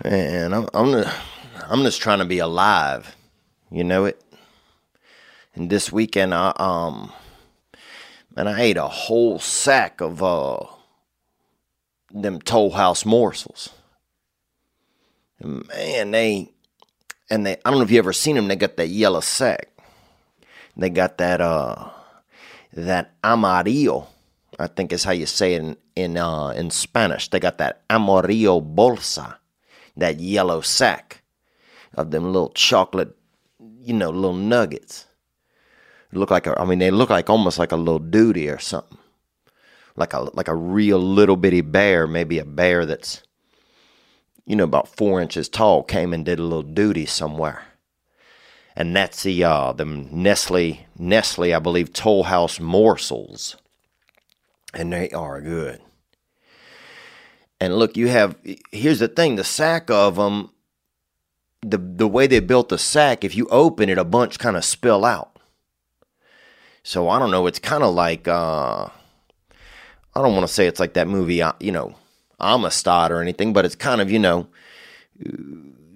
And I'm I'm just, I'm just trying to be alive. You know it. And this weekend I um man I ate a whole sack of uh them Toll House morsels. And man, they and they I don't know if you ever seen them. They got that yellow sack. They got that uh that amarillo. I think is how you say it in in, uh, in Spanish. They got that amarillo bolsa, that yellow sack of them little chocolate, you know, little nuggets. Look like a, I mean, they look like almost like a little duty or something, like a like a real little bitty bear, maybe a bear that's, you know, about four inches tall, came and did a little duty somewhere and that's the uh, the Nestle Nestle I believe Toll House morsels, and they are good. And look, you have here's the thing: the sack of them, the the way they built the sack, if you open it, a bunch kind of spill out. So I don't know. It's kind of like uh, I don't want to say it's like that movie, uh, you know, Amistad or anything, but it's kind of you know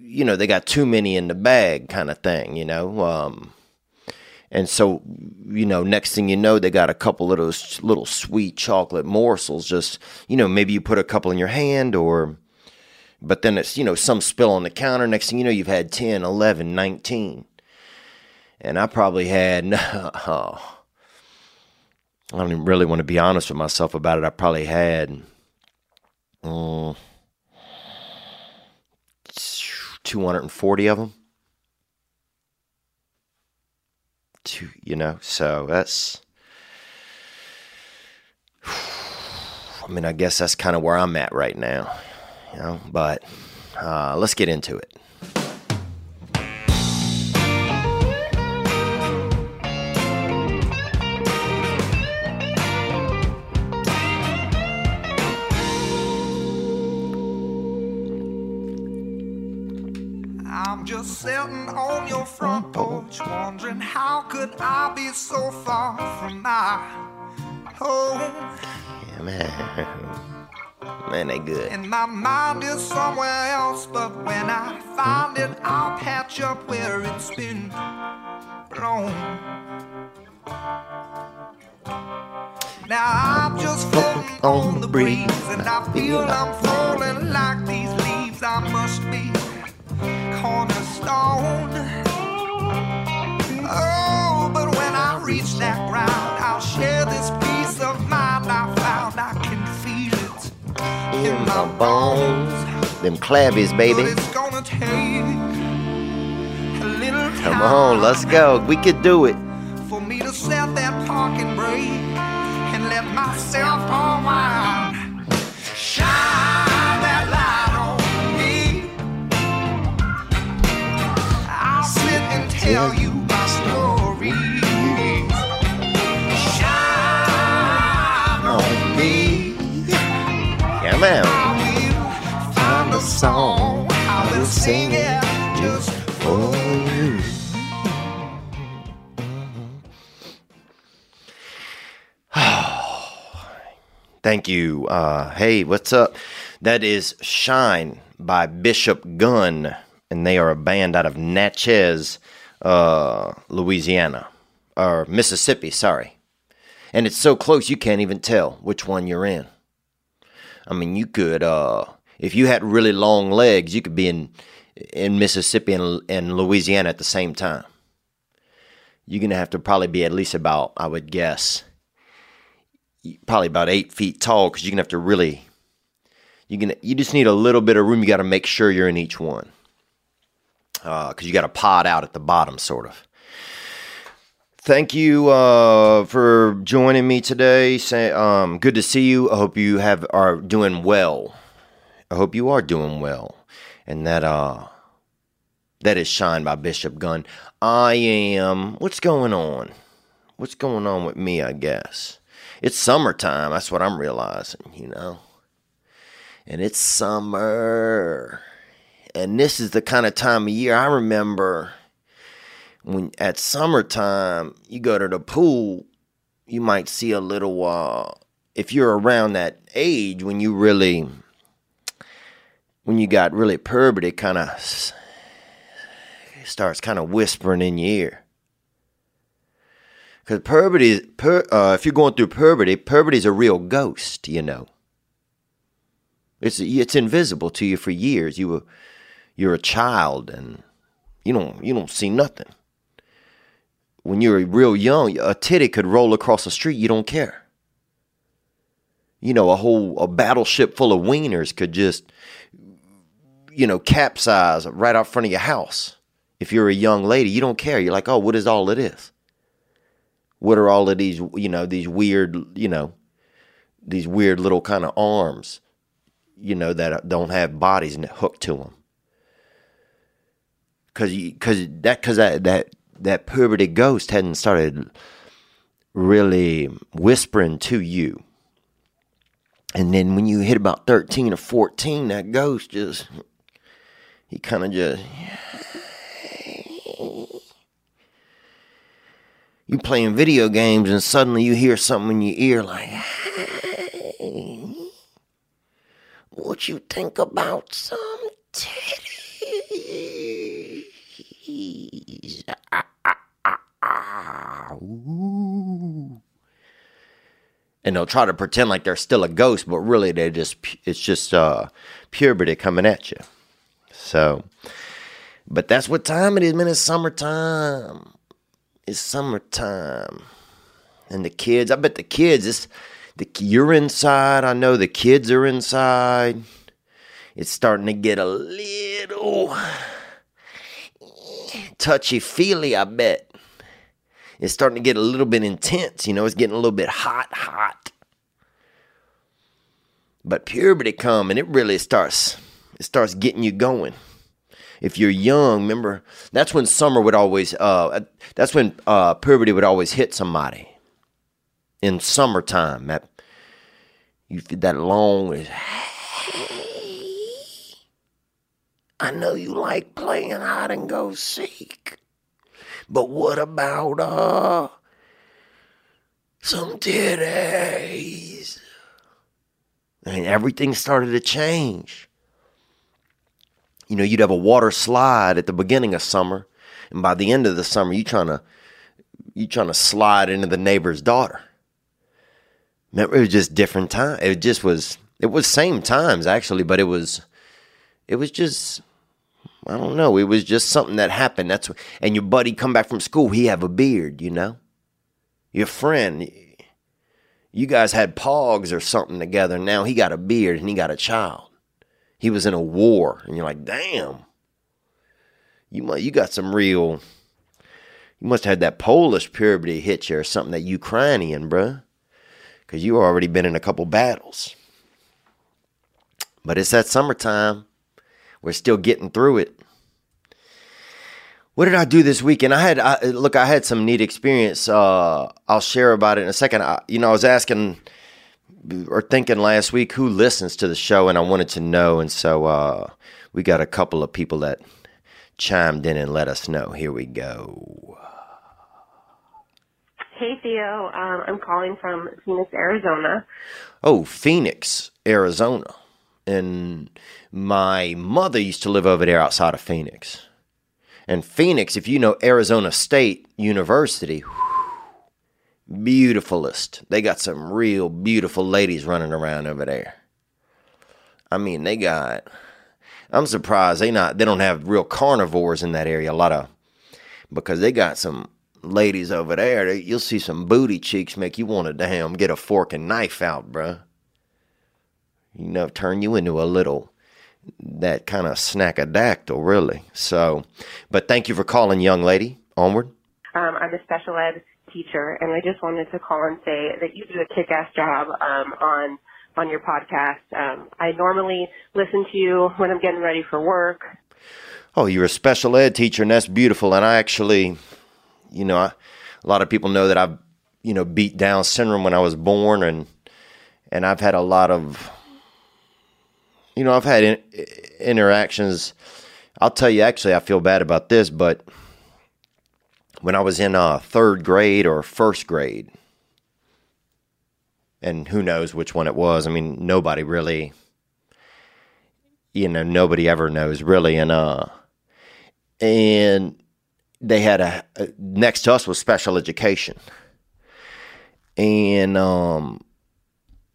you know, they got too many in the bag kind of thing, you know. Um, and so, you know, next thing you know, they got a couple of those little sweet chocolate morsels. Just, you know, maybe you put a couple in your hand or, but then it's, you know, some spill on the counter. Next thing you know, you've had 10, 11, 19. And I probably had, oh, I don't even really want to be honest with myself about it. I probably had, um, 240 of them. Two, you know, so that's. I mean, I guess that's kind of where I'm at right now, you know. But uh, let's get into it. Sitting on your front porch, wondering how could I be so far from my home? Yeah, man. Man, they good. And my mind is somewhere else, but when I find it, I'll patch up where it's been blown. Now I'm just floating on the breeze, and I feel I'm falling like these leaves. I must be cornerstone. Oh, but when I reach that ground, I'll share this peace of mind I found. I can feel it in, in my bones. Them clavies, baby. Come on, let's go. We could do it. Thank you. Uh, hey, what's up? That is Shine by Bishop Gunn, and they are a band out of Natchez, uh, Louisiana or Mississippi, sorry. And it's so close you can't even tell which one you're in. I mean, you could, uh, if you had really long legs, you could be in in Mississippi and, and Louisiana at the same time. You're gonna have to probably be at least about, I would guess, probably about eight feet tall, because you're gonna have to really. You can. You just need a little bit of room. You got to make sure you're in each one because uh, you got a pod out at the bottom, sort of. Thank you uh, for joining me today. Say, um, good to see you. I hope you have are doing well. I hope you are doing well, and that uh, that is Shine by Bishop Gunn. I am. What's going on? What's going on with me? I guess it's summertime. That's what I'm realizing. You know, and it's summer and this is the kind of time of year I remember when at summertime you go to the pool, you might see a little uh if you're around that age when you really when you got really puberty, kind of starts kind of whispering in your ear. Because puberty, per, uh, if you're going through puberty, puberty's a real ghost, you know. It's it's invisible to you for years. You were you're a child and you don't you don't see nothing. When you're real young, a titty could roll across the street. You don't care. You know, a whole a battleship full of wieners could just you know capsize right out front of your house. If you're a young lady, you don't care. You're like, oh, what is all it is? What are all of these you know these weird you know these weird little kind of arms you know that uh, don't have bodies and hooked to them because because that because that that that puberty ghost hadn't started really whispering to you. And then when you hit about 13 or 14 that ghost just he kind of just you playing video games and suddenly you hear something in your ear like, hey, what you think about some titties? And they'll try to pretend like they're still a ghost, but really they just it's just uh, puberty coming at you. So, but that's what time it is, man. It's summertime it's summertime. And the kids, I bet the kids, it's, the, you're inside. I know the kids are inside. It's starting to get a little touchy feely, I bet. It's starting to get a little bit intense. You know, it's getting a little bit hot, hot. But puberty come and it really starts, it starts getting you going if you're young, remember that's when summer would always uh that's when uh puberty would always hit somebody. In summertime, that you feel that long is. Hey, I know you like playing hide and go seek. But what about uh some titties? And everything started to change you know, you'd have a water slide at the beginning of summer, and by the end of the summer, you trying to you trying to slide into the neighbor's daughter. Remember, It was just different time. It just was. It was same times actually, but it was. It was just. I don't know. It was just something that happened. That's what, and your buddy come back from school. He have a beard, you know. Your friend, you guys had pogs or something together. Now he got a beard and he got a child he was in a war, and you're like, damn, you might you got some real. You must have had that Polish puberty hit you or something that Ukrainian, bruh. Because you already been in a couple battles. But it's that summertime. We're still getting through it. What did I do this weekend? I had I, look. I had some neat experience. Uh, I'll share about it in a second. I, you know, I was asking or thinking last week who listens to the show, and I wanted to know, and so uh, we got a couple of people that chimed in and let us know. Here we go. Hey Theo, um, I'm calling from Phoenix, Arizona. Oh, Phoenix, Arizona, and my mother used to live over there outside of Phoenix. And Phoenix, if you know Arizona State University. Whew, beautifulest. They got some real beautiful ladies running around over there. I mean, they got. I'm surprised they not. They don't have real carnivores in that area. A lot of because they got some ladies over there. They, you'll see some booty cheeks make you want to damn get a fork and knife out, bruh. You know, turn you into a little that kind of snackadactyl, really. So, but thank you for calling, young lady. Onward. Um, I'm a special ed teacher, and I just wanted to call and say that you do a kick-ass job um, on on your podcast. Um, I normally listen to you when I'm getting ready for work. Oh, you're a special ed teacher, and that's beautiful. And I actually, you know, I, a lot of people know that I've, you know, beat Down syndrome when I was born, and and I've had a lot of, you know, I've had in, interactions. I'll tell you, actually, I feel bad about this, but when I was in uh, third grade or first grade. And who knows which one it was. I mean, nobody really, you know nobody ever knows really and uh and they had a, a next to us was special education and um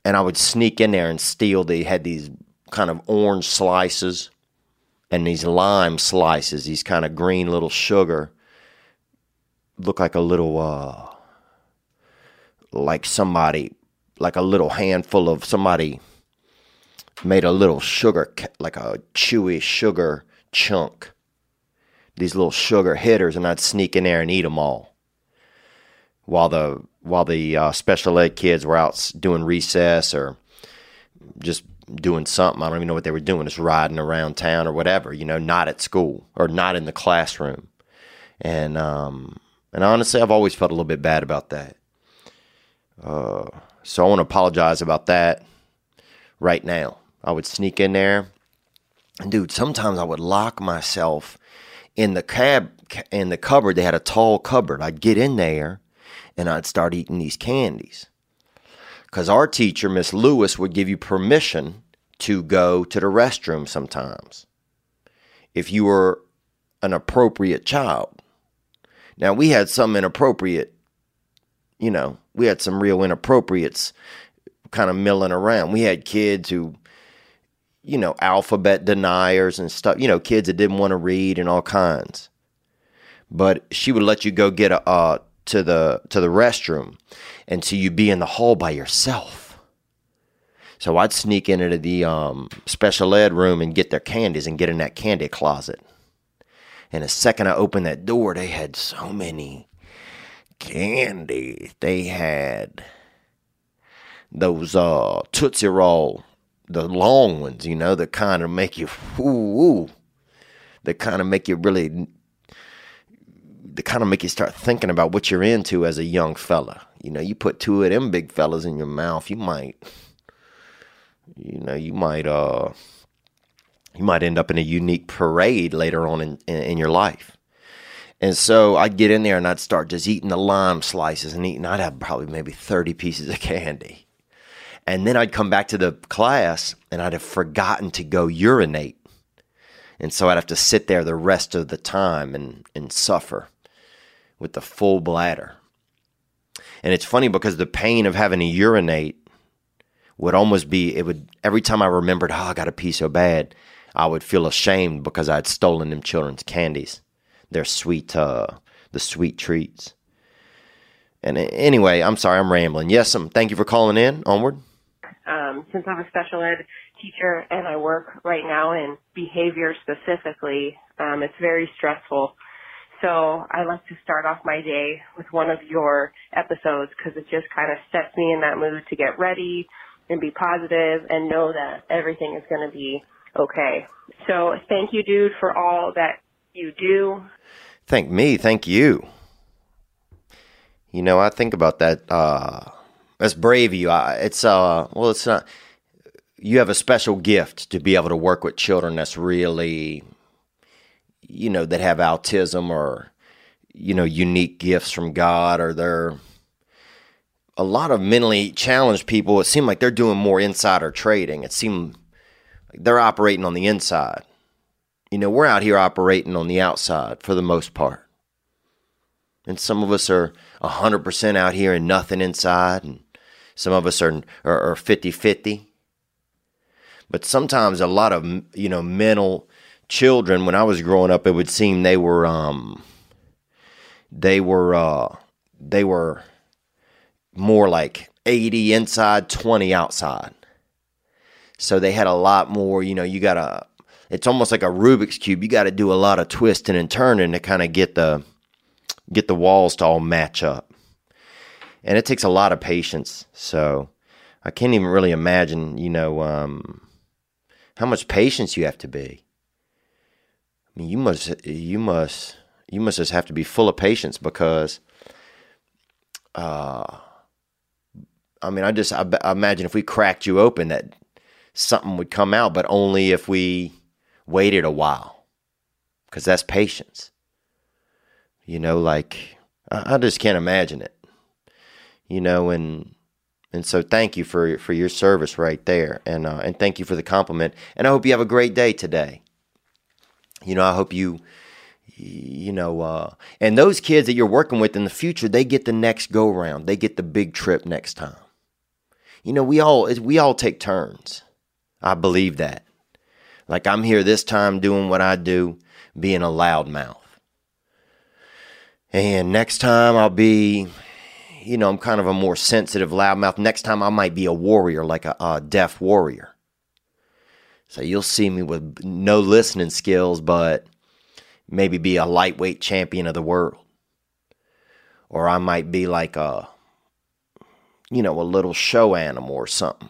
and I would sneak in there and steal they had these kind of orange slices and these lime slices these kind of green little sugar look like a little uh like somebody like a little handful of somebody made a little sugar like a chewy sugar chunk. These little sugar hitters and I'd sneak in there and eat them all. While the while the uh, special ed kids were out doing recess or just doing something. I don't even know what they were doing just riding around town or whatever you know not at school or not in the classroom. And um and honestly I've always felt a little bit bad about that. Uh so I want to apologize about that right now. I would sneak in there. And dude sometimes I would lock myself in the cab in the cupboard. They had a tall cupboard. I'd get in there and i'd start eating these candies. Because our teacher miss lewis would give you permission to go to the restroom sometimes if you were an appropriate child now we had some inappropriate you know we had some real inappropriates kind of milling around we had kids who you know, alphabet deniers and stuff, you know, kids that didn't want to read and all kinds. But she would let you go get a uh, to the to the restroom and so you'd be in the hall by yourself. So I'd sneak into the um, special ed room and get their candies and get in that candy closet. And the second I opened that door, they had so many candy. They had those uh, Tootsie Roll the long ones, you know, that kind of make you ooh, ooh that kind of make you really that kind of make you start thinking about what you're into as a young fella. You know, you put two of them big fellas in your mouth, you might you know, you might uh you might end up in a unique parade later on in, in, in your life. And so I'd get in there and I'd start just eating the lime slices and eating. I'd have probably maybe 30 pieces of candy. And then I'd come back to the class and I'd have forgotten to go urinate. And so I'd have to sit there the rest of the time and, and suffer with the full bladder. And it's funny because the pain of having to urinate would almost be, it would, every time I remembered, oh, I got to pee so bad, I would feel ashamed because I had stolen them children's candies, their sweet, uh, the sweet treats. And anyway, I'm sorry, I'm rambling. Yes, um, thank you for calling in. Onward. Um, since I'm a special ed teacher and I work right now in behavior specifically, um, it's very stressful. So I like to start off my day with one of your episodes because it just kind of sets me in that mood to get ready and be positive and know that everything is going to be okay. So thank you, dude, for all that you do. Thank me. Thank you. You know, I think about that. Uh that's brave of you. I, it's uh, well, it's not. You have a special gift to be able to work with children that's really, you know, that have autism or, you know, unique gifts from God or they're a lot of mentally challenged people. It seemed like they're doing more insider trading. It like they're operating on the inside. You know, we're out here operating on the outside for the most part. And some of us are 100% out here and nothing inside. And some of us are are 50 50. But sometimes a lot of, you know, mental children, when I was growing up, it would seem they were, um, they were, uh, they were more like 80 inside, 20 outside. So they had a lot more, you know, you got to, it's almost like a Rubik's Cube. You got to do a lot of twisting and turning to kind of get the, get the walls to all match up and it takes a lot of patience. So I can't even really imagine, you know, um, how much patience you have to be. I mean, you must, you must, you must just have to be full of patience because, uh, I mean, I just, I, I imagine if we cracked you open that something would come out, but only if we waited a while, because that's patience. You know, like I, I just can't imagine it you know, and And so thank you for for your service right there, and uh, and thank you for the compliment. And I hope you have a great day today. You know, I hope you you know, uh, and those kids that you're working with in the future, they get the next go round. They get the big trip next time. You know, we all we all take turns. I believe that. Like I'm here this time doing what I do, being a loudmouth. And next time I'll be, you know, I'm kind of a more sensitive loudmouth. Next time I might be a warrior, like a, a deaf warrior. So you'll see me with no listening skills, but maybe be a lightweight champion of the world. Or I might be like a, you know, a little show animal or something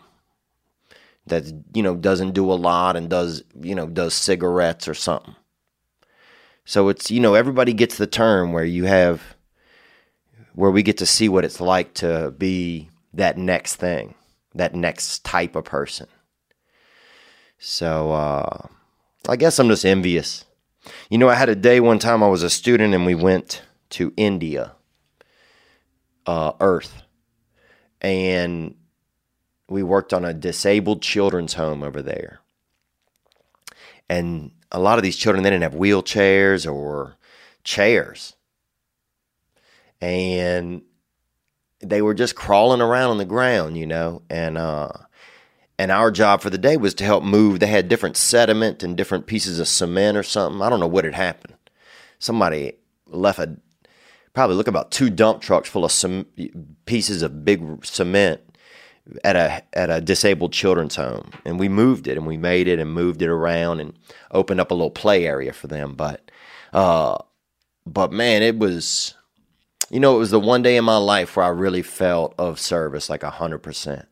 that, you know, doesn't do a lot and does, you know, does cigarettes or something. So it's, you know, everybody gets the term where you have, where we get to see what it's like to be that next thing, that next type of person. So, uh, I guess I'm just envious. You know, I had a day one time I was a student and we went to India, uh, Earth, and we worked on a disabled children's home over there. And a lot of these children they didn't have wheelchairs or chairs. And they were just crawling around on the ground you know and uh and our job for the day was to help move. They had different sediment and different pieces of cement or something. I don't know what had happened. Somebody left a probably look about two dump trucks full of some pieces of big cement at a at a disabled children's home, and we moved it and we made it and moved it around and opened up a little play area for them. But uh, but man, it was you know it was the one day in my life where I really felt of service like a hundred percent.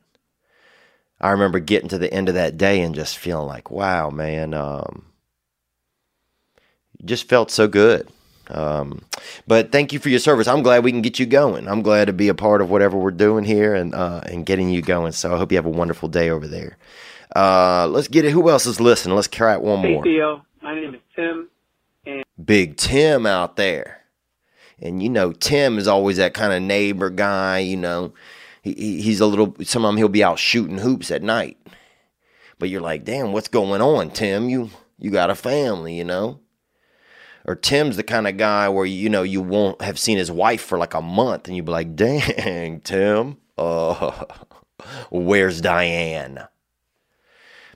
I remember getting to the end of that day and just feeling like, wow, man, um, just felt so good. Um, but thank you for your service. I'm glad we can get you going. I'm glad to be a part of whatever we're doing here and uh, and getting you going. So I hope you have a wonderful day over there. Uh, let's get it. Who else is listening? Let's try it one hey, more. Theo. My name is Tim. And Big Tim out there. And you know, Tim is always that kind of neighbor guy, you know. He, he, he's a little sometimes he'll be out shooting hoops at night. But you're like, "Damn, what's going on, Tim? You you got a family, you know?" Or Tim's the kind of guy where you know you won't have seen his wife for like a month, and you'd be like, "Dang, Tim, uh, where's Diane?"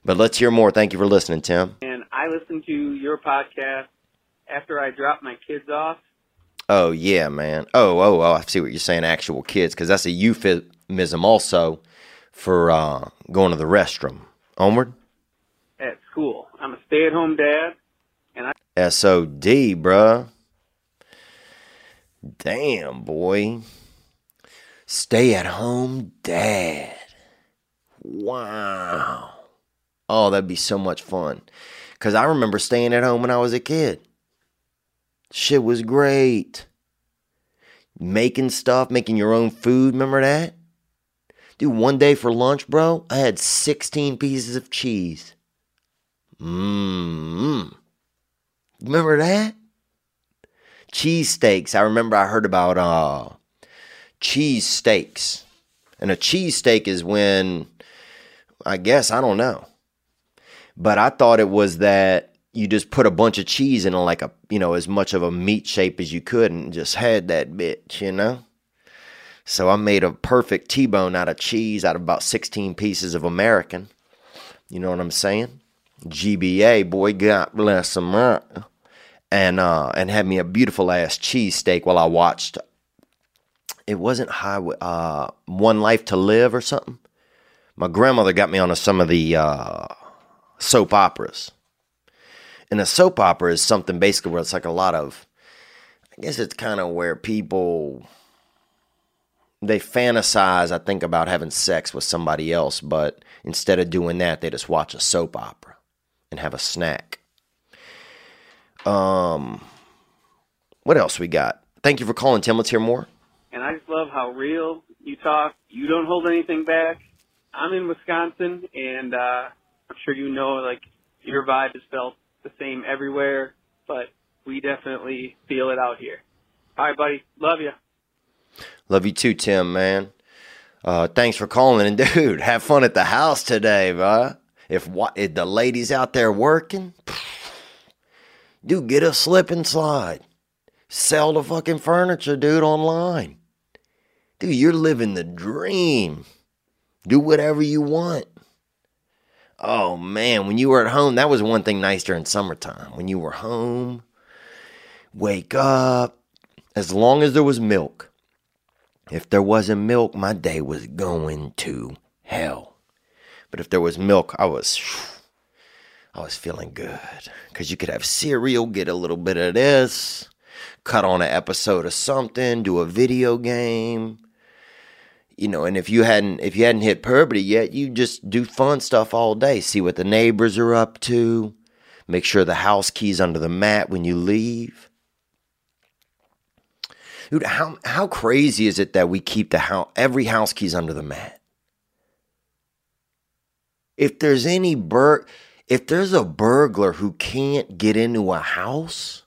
But let's hear more. Thank you for listening, Tim. and I listen to your podcast after I drop my kids off. Oh yeah, man. Oh oh oh. I see what you're saying. Actual kids, because that's a euphemism also for uh, going to the restroom. Onward. at school. I'm a stay-at-home dad. SOD, bruh. Damn, boy. Stay at home dad. Wow. Oh, that'd be so much fun. Because I remember staying at home when I was a kid. Shit was great. Making stuff, making your own food. Remember that? Dude, one day for lunch, bro, I had 16 pieces of cheese. Mmm. Remember that? Cheese steaks. I remember I heard about uh cheese steaks. And a cheese steak is when I guess I don't know. But I thought it was that you just put a bunch of cheese in like a you know, as much of a meat shape as you could and just had that bitch, you know? So I made a perfect T-bone out of cheese out of about 16 pieces of American. You know what I'm saying? GBA, boy, God bless America. And uh, and had me a beautiful ass cheesesteak while I watched. It wasn't high. uh, One Life to Live or something. My grandmother got me on some of the uh, soap operas. And a soap opera is something basically where it's like a lot of, I guess it's kind of where people they fantasize, I think, about having sex with somebody else, but instead of doing that, they just watch a soap opera and have a snack. Um, what else we got? Thank you for calling, Tim. Let's hear more. And I just love how real you talk. You don't hold anything back. I'm in Wisconsin, and uh, I'm sure you know, like, your vibe is felt the same everywhere, but we definitely feel it out here. All right, buddy. Love you. Love you too, Tim, man. Uh, thanks for calling, and dude, have fun at the house today, bro. If, what, if the ladies out there working, dude, get a slip and slide. Sell the fucking furniture, dude, online. Dude, you're living the dream. Do whatever you want. Oh man, when you were at home, that was one thing nice during summertime. When you were home, wake up, as long as there was milk. If there wasn't milk, my day was going to hell. But if there was milk, I was I was feeling good cuz you could have cereal, get a little bit of this, cut on an episode of something, do a video game. You know, and if you hadn't if you hadn't hit puberty yet, you just do fun stuff all day. See what the neighbors are up to. Make sure the house keys under the mat when you leave. Dude, how how crazy is it that we keep the house every house keys under the mat? If there's any bur if there's a burglar who can't get into a house,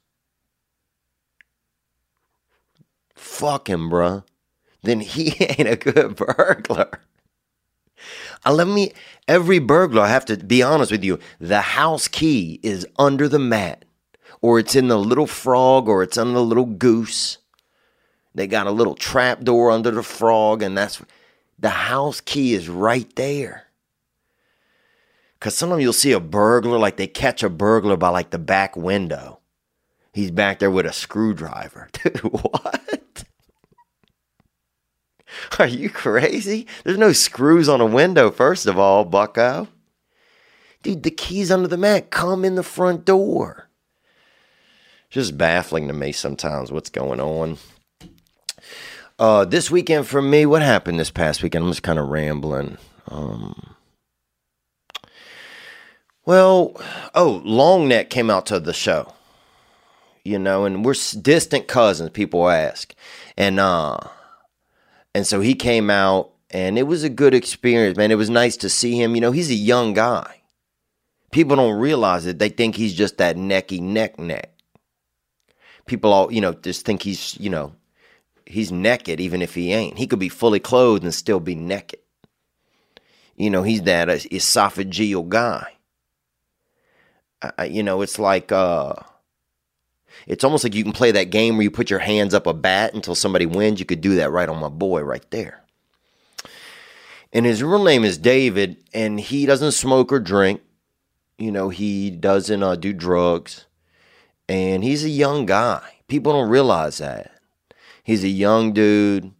fuck him, bruh. Then he ain't a good burglar. Uh, let me every burglar, I have to be honest with you, the house key is under the mat, or it's in the little frog, or it's on the little goose. They got a little trap door under the frog, and that's the house key is right there. Cause sometimes you'll see a burglar, like they catch a burglar by like the back window. He's back there with a screwdriver. What? Are you crazy? There's no screws on a window, first of all, bucko. Dude, the keys under the mat come in the front door. Just baffling to me sometimes what's going on. Uh, this weekend for me, what happened this past weekend? I'm just kind of rambling. Um, well, oh, Long Neck came out to the show, you know, and we're distant cousins. People ask, and uh, and so he came out, and it was a good experience, man. It was nice to see him. You know, he's a young guy. People don't realize it. They think he's just that necky neck neck. People all, you know, just think he's, you know, he's naked even if he ain't. He could be fully clothed and still be naked. You know, he's that esophageal guy. I, you know, it's like uh it's almost like you can play that game where you put your hands up a bat until somebody wins. You could do that right on my boy right there. And his real name is David, and he doesn't smoke or drink. You know, he doesn't uh, do drugs. And he's a young guy. People don't realize that. He's a young dude.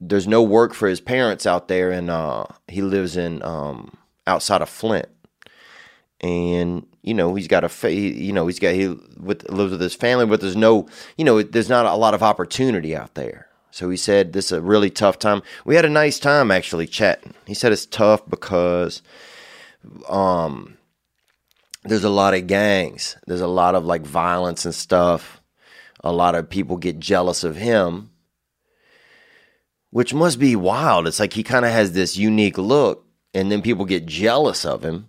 There's no work for his parents out there, and uh, he lives in um, outside of Flint. And you know he's got a fa- you know he's got he with, lives with his family, but there's no you know there's not a lot of opportunity out there. So he said this is a really tough time. We had a nice time actually chatting. He said it's tough because um there's a lot of gangs. There's a lot of like violence and stuff a lot of people get jealous of him, which must be wild. It's like he kind of has this unique look, and then people get jealous of him.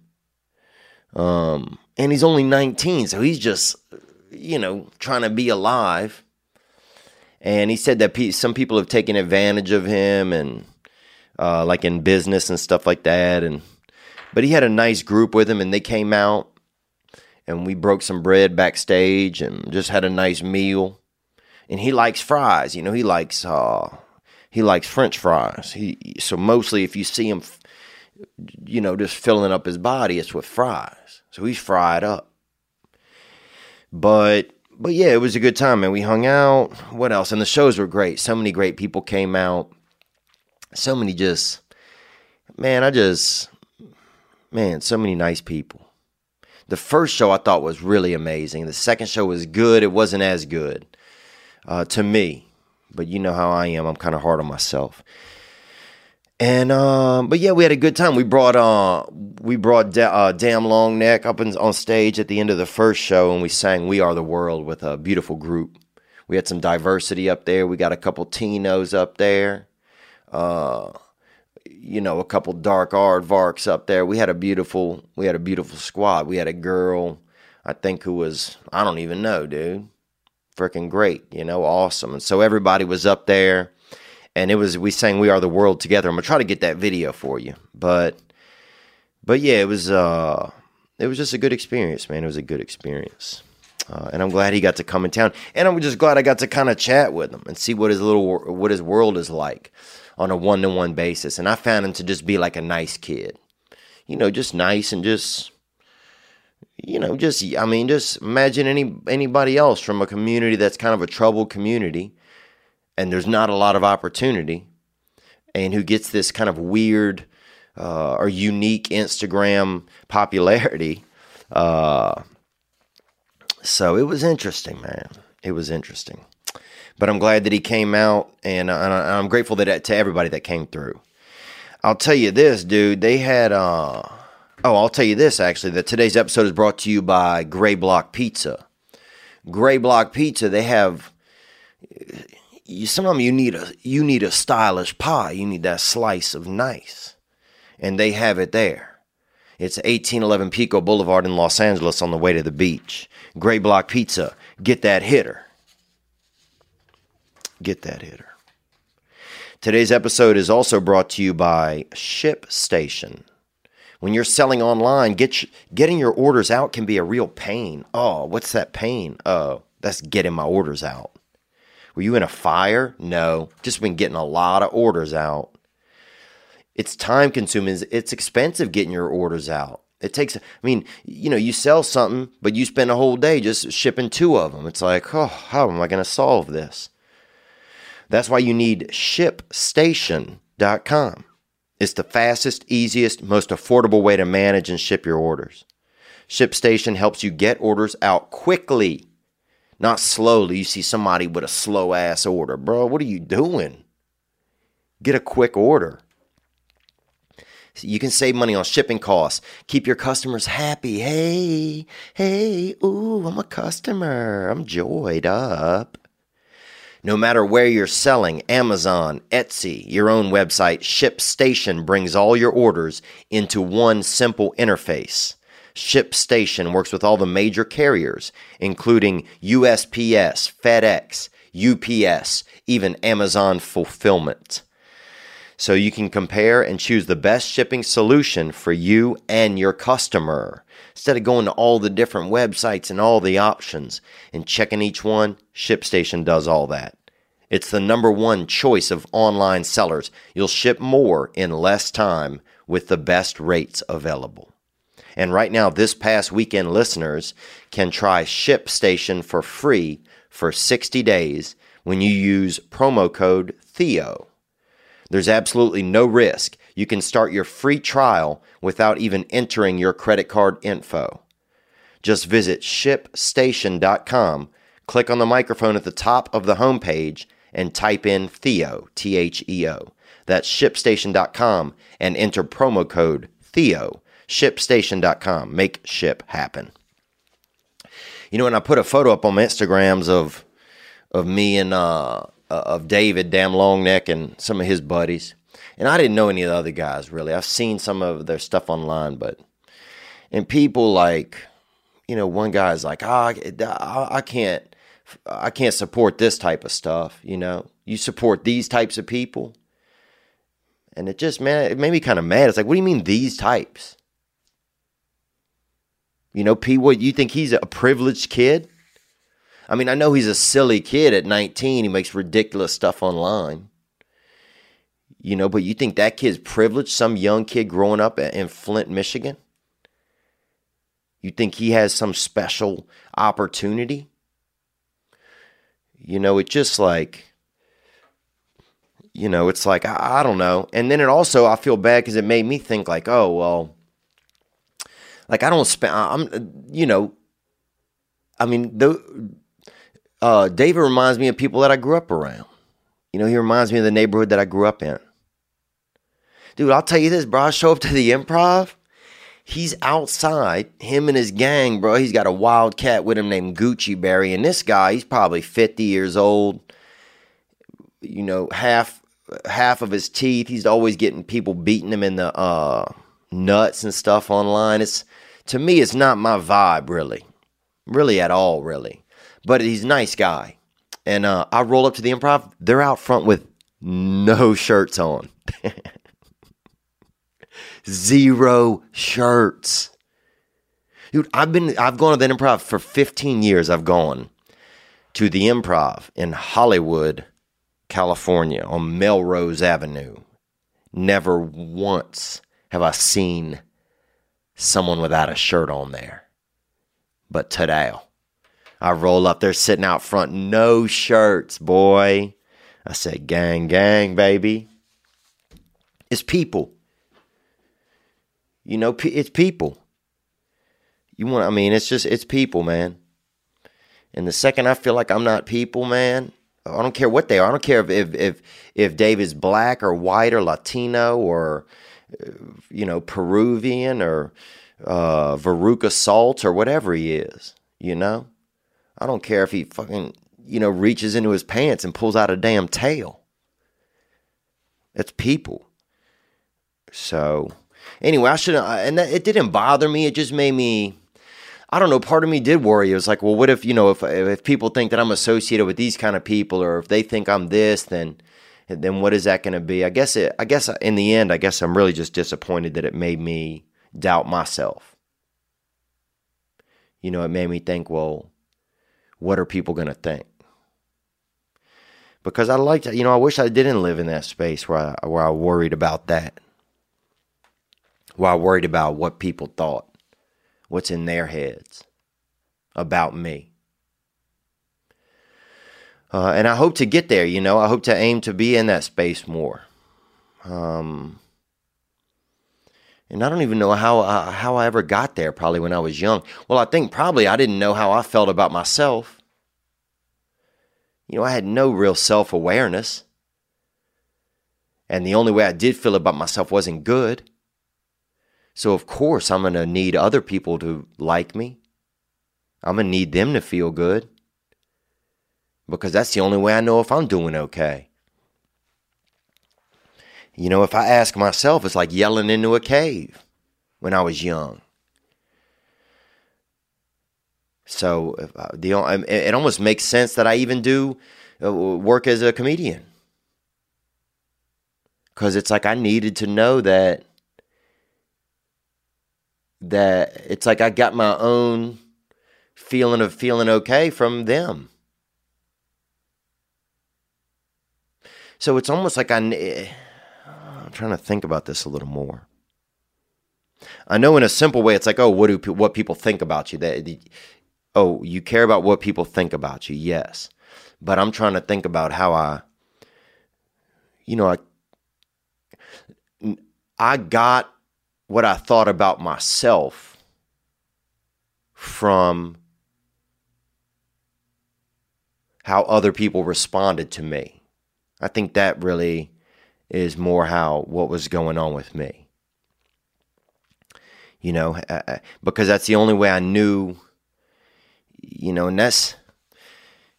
Um, and he's only 19, so he's just, you know, trying to be alive. And he said that some people have taken advantage of him, and uh, like in business and stuff like that. And but he had a nice group with him, and they came out and we broke some bread backstage and just had a nice meal. And he likes fries, you know. He likes uh, he likes French fries. He so mostly if you see him, you know, just filling up his body, it's with fries. So he's fried up. But but yeah, it was a good time, and we hung out. What else? And the shows were great. So many great people came out. So many just man, I just man, so many nice people. The first show I thought was really amazing. The second show was good. It wasn't as good uh, to me, but you know how I am. I'm kind of hard on myself. And um, but yeah, we had a good time. We brought uh, we brought da- uh, Damn Long Neck up in, on stage at the end of the first show, and we sang "We Are the World" with a beautiful group. We had some diversity up there. We got a couple Tinos up there. Uh, you know, a couple dark aardvarks up there. We had a beautiful, we had a beautiful squad. We had a girl, I think, who was, I don't even know, dude, freaking great, you know, awesome. And so everybody was up there, and it was we sang "We Are the World" together. I'm gonna try to get that video for you, but but yeah, it was uh it was just a good experience, man. It was a good experience. Uh, and I'm glad he got to come in town, and I'm just glad I got to kind of chat with him and see what his little what his world is like on a one to one basis. And I found him to just be like a nice kid, you know, just nice and just you know, just I mean, just imagine any anybody else from a community that's kind of a troubled community, and there's not a lot of opportunity, and who gets this kind of weird uh, or unique Instagram popularity. Uh, so it was interesting, man. It was interesting. But I'm glad that he came out, and, and I'm grateful that to everybody that came through. I'll tell you this, dude. They had. Uh, oh, I'll tell you this actually. That today's episode is brought to you by Gray Block Pizza. Gray Block Pizza. They have. You, sometimes you need a you need a stylish pie. You need that slice of nice, and they have it there. It's 1811 Pico Boulevard in Los Angeles on the way to the beach. Gray Block Pizza. Get that hitter. Get that hitter. Today's episode is also brought to you by ShipStation. When you're selling online, get getting your orders out can be a real pain. Oh, what's that pain? Oh, that's getting my orders out. Were you in a fire? No, just been getting a lot of orders out. It's time consuming. It's expensive getting your orders out. It takes, I mean, you know, you sell something, but you spend a whole day just shipping two of them. It's like, oh, how am I going to solve this? That's why you need shipstation.com. It's the fastest, easiest, most affordable way to manage and ship your orders. ShipStation helps you get orders out quickly, not slowly. You see somebody with a slow ass order. Bro, what are you doing? Get a quick order. You can save money on shipping costs. Keep your customers happy. Hey, hey, ooh, I'm a customer. I'm joyed up. No matter where you're selling, Amazon, Etsy, your own website, ShipStation brings all your orders into one simple interface. ShipStation works with all the major carriers, including USPS, FedEx, UPS, even Amazon Fulfillment so you can compare and choose the best shipping solution for you and your customer. Instead of going to all the different websites and all the options and checking each one, ShipStation does all that. It's the number one choice of online sellers. You'll ship more in less time with the best rates available. And right now, this past weekend, listeners can try ShipStation for free for 60 days when you use promo code THEO. There's absolutely no risk. You can start your free trial without even entering your credit card info. Just visit shipstation.com, click on the microphone at the top of the homepage, and type in Theo, T H E O. That's shipstation.com and enter promo code Theo. Shipstation.com. Make ship happen. You know, when I put a photo up on my Instagrams of of me and uh, uh, of David Damn Long Neck and some of his buddies. And I didn't know any of the other guys really. I've seen some of their stuff online, but and people like, you know, one guy's like, oh, I, I can't, I can't support this type of stuff. You know, you support these types of people, and it just man, it made me kind of mad. It's like, what do you mean these types? You know, P, what you think he's a privileged kid? I mean, I know he's a silly kid at 19. He makes ridiculous stuff online. You know, but you think that kid's privileged? Some young kid growing up in Flint, Michigan? You think he has some special opportunity? You know, it's just like, you know, it's like, I, I don't know. And then it also, I feel bad because it made me think, like, oh, well, like I don't spend, I'm, you know, I mean, the uh, David reminds me of people that I grew up around. You know, he reminds me of the neighborhood that I grew up in. Dude, I'll tell you this, bro. I show up to the improv. He's outside, him and his gang, bro. He's got a wild cat with him named Gucci Berry. And this guy, he's probably 50 years old. You know, half half of his teeth. He's always getting people beating him in the uh, nuts and stuff online. It's to me, it's not my vibe, really. Really at all, really but he's a nice guy. And uh, I roll up to the improv. They're out front with no shirts on. Zero shirts. Dude, I've been I've gone to the improv for 15 years. I've gone to the improv in Hollywood, California on Melrose Avenue. Never once have I seen someone without a shirt on there. But today, I roll up there sitting out front, no shirts, boy. I said, gang, gang, baby. It's people. You know, it's people. You want, I mean, it's just, it's people, man. And the second I feel like I'm not people, man, I don't care what they are. I don't care if if if, if Dave is black or white or Latino or you know Peruvian or uh, Veruca Salt or whatever he is. You know, I don't care if he fucking you know reaches into his pants and pulls out a damn tail. It's people. So anyway, I shouldn't, and that, it didn't bother me. It just made me I don't know. Part of me did worry. It was like, well, what if you know, if if people think that I'm associated with these kind of people, or if they think I'm this, then then what is that going to be? I guess it. I guess in the end, I guess I'm really just disappointed that it made me doubt myself. You know, it made me think, well, what are people going to think? Because I like to, you know, I wish I didn't live in that space where I, where I worried about that. Where I worried about what people thought what's in their heads about me. Uh, and I hope to get there, you know, I hope to aim to be in that space more. Um, and I don't even know how how I ever got there. Probably when I was young. Well, I think probably I didn't know how I felt about myself. You know, I had no real self awareness, and the only way I did feel about myself wasn't good. So, of course, I'm to need other people to like me. I'm to need them to feel good because that's the only way I know if I'm doing okay. You know, if I ask myself, it's like yelling into a cave when I was young. So the it almost makes sense that I even do uh, work as a comedian because it's like I needed to know that that it's like I got my own feeling of feeling okay from them. So it's almost like I, eh, I'm trying to think about this a little more. I know in a simple way, it's like, oh, what do what people think about you? That oh, you care about what people think about you, yes. But I'm trying to think about how I, you know, I, I got what I thought about myself from how other people responded to me. I think that really is more how what was going on with me. You know, because that's the only way I knew, you know, and that's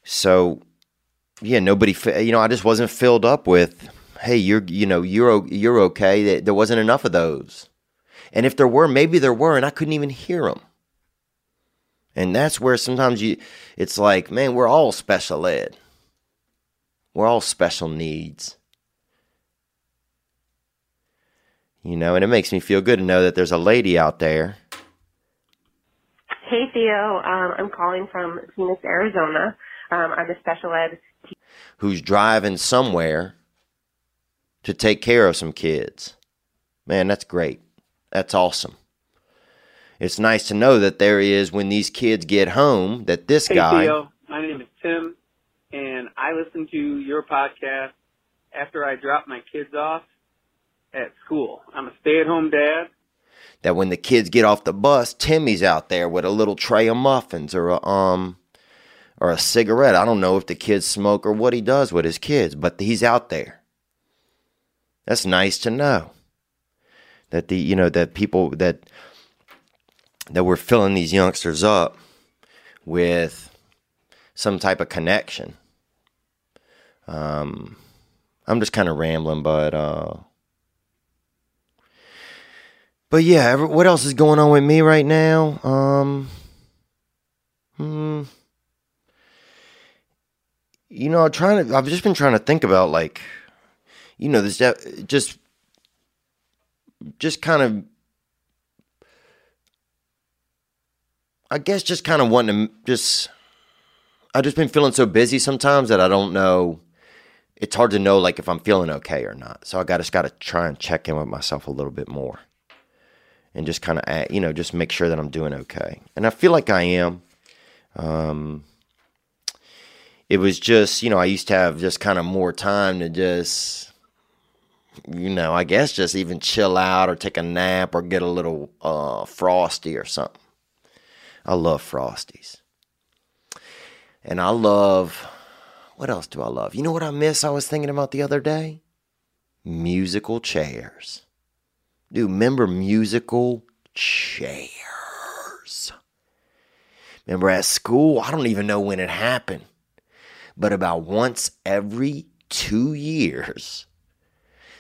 so, yeah, nobody, you know, I just wasn't filled up with, hey, you're, you know, you're, you're okay. There wasn't enough of those. And if there were, maybe there were, and I couldn't even hear them. And that's where sometimes you, it's like, man, we're all special ed. We're all special needs. You know, and it makes me feel good to know that there's a lady out there. Hey, Theo. Um, I'm calling from Phoenix, Arizona. Um, I'm a special ed teacher. Who's driving somewhere to take care of some kids. Man, that's great. That's awesome. It's nice to know that there is when these kids get home that this hey, guy. Theo, my name is Tim, and I listen to your podcast after I drop my kids off at school. I'm a stay-at-home dad. That when the kids get off the bus, Timmy's out there with a little tray of muffins or a um or a cigarette. I don't know if the kids smoke or what he does with his kids, but he's out there. That's nice to know that the you know that people that that we're filling these youngsters up with some type of connection. Um, I'm just kind of rambling, but uh, but yeah, what else is going on with me right now? Um, hmm, you know, I'm trying to. I've just been trying to think about like you know, this just just kind of I guess just kind of wanting to just I've just been feeling so busy sometimes that I don't know it's hard to know like if I'm feeling okay or not. So I got just got to try and check in with myself a little bit more, and just kind of you know just make sure that I'm doing okay. And I feel like I am. Um, it was just you know I used to have just kind of more time to just you know I guess just even chill out or take a nap or get a little uh, frosty or something. I love frosties, and I love what else do I love? You know what I miss? I was thinking about the other day? Musical chairs. Dude, remember musical chairs? Remember at school? I don't even know when it happened, but about once every two years,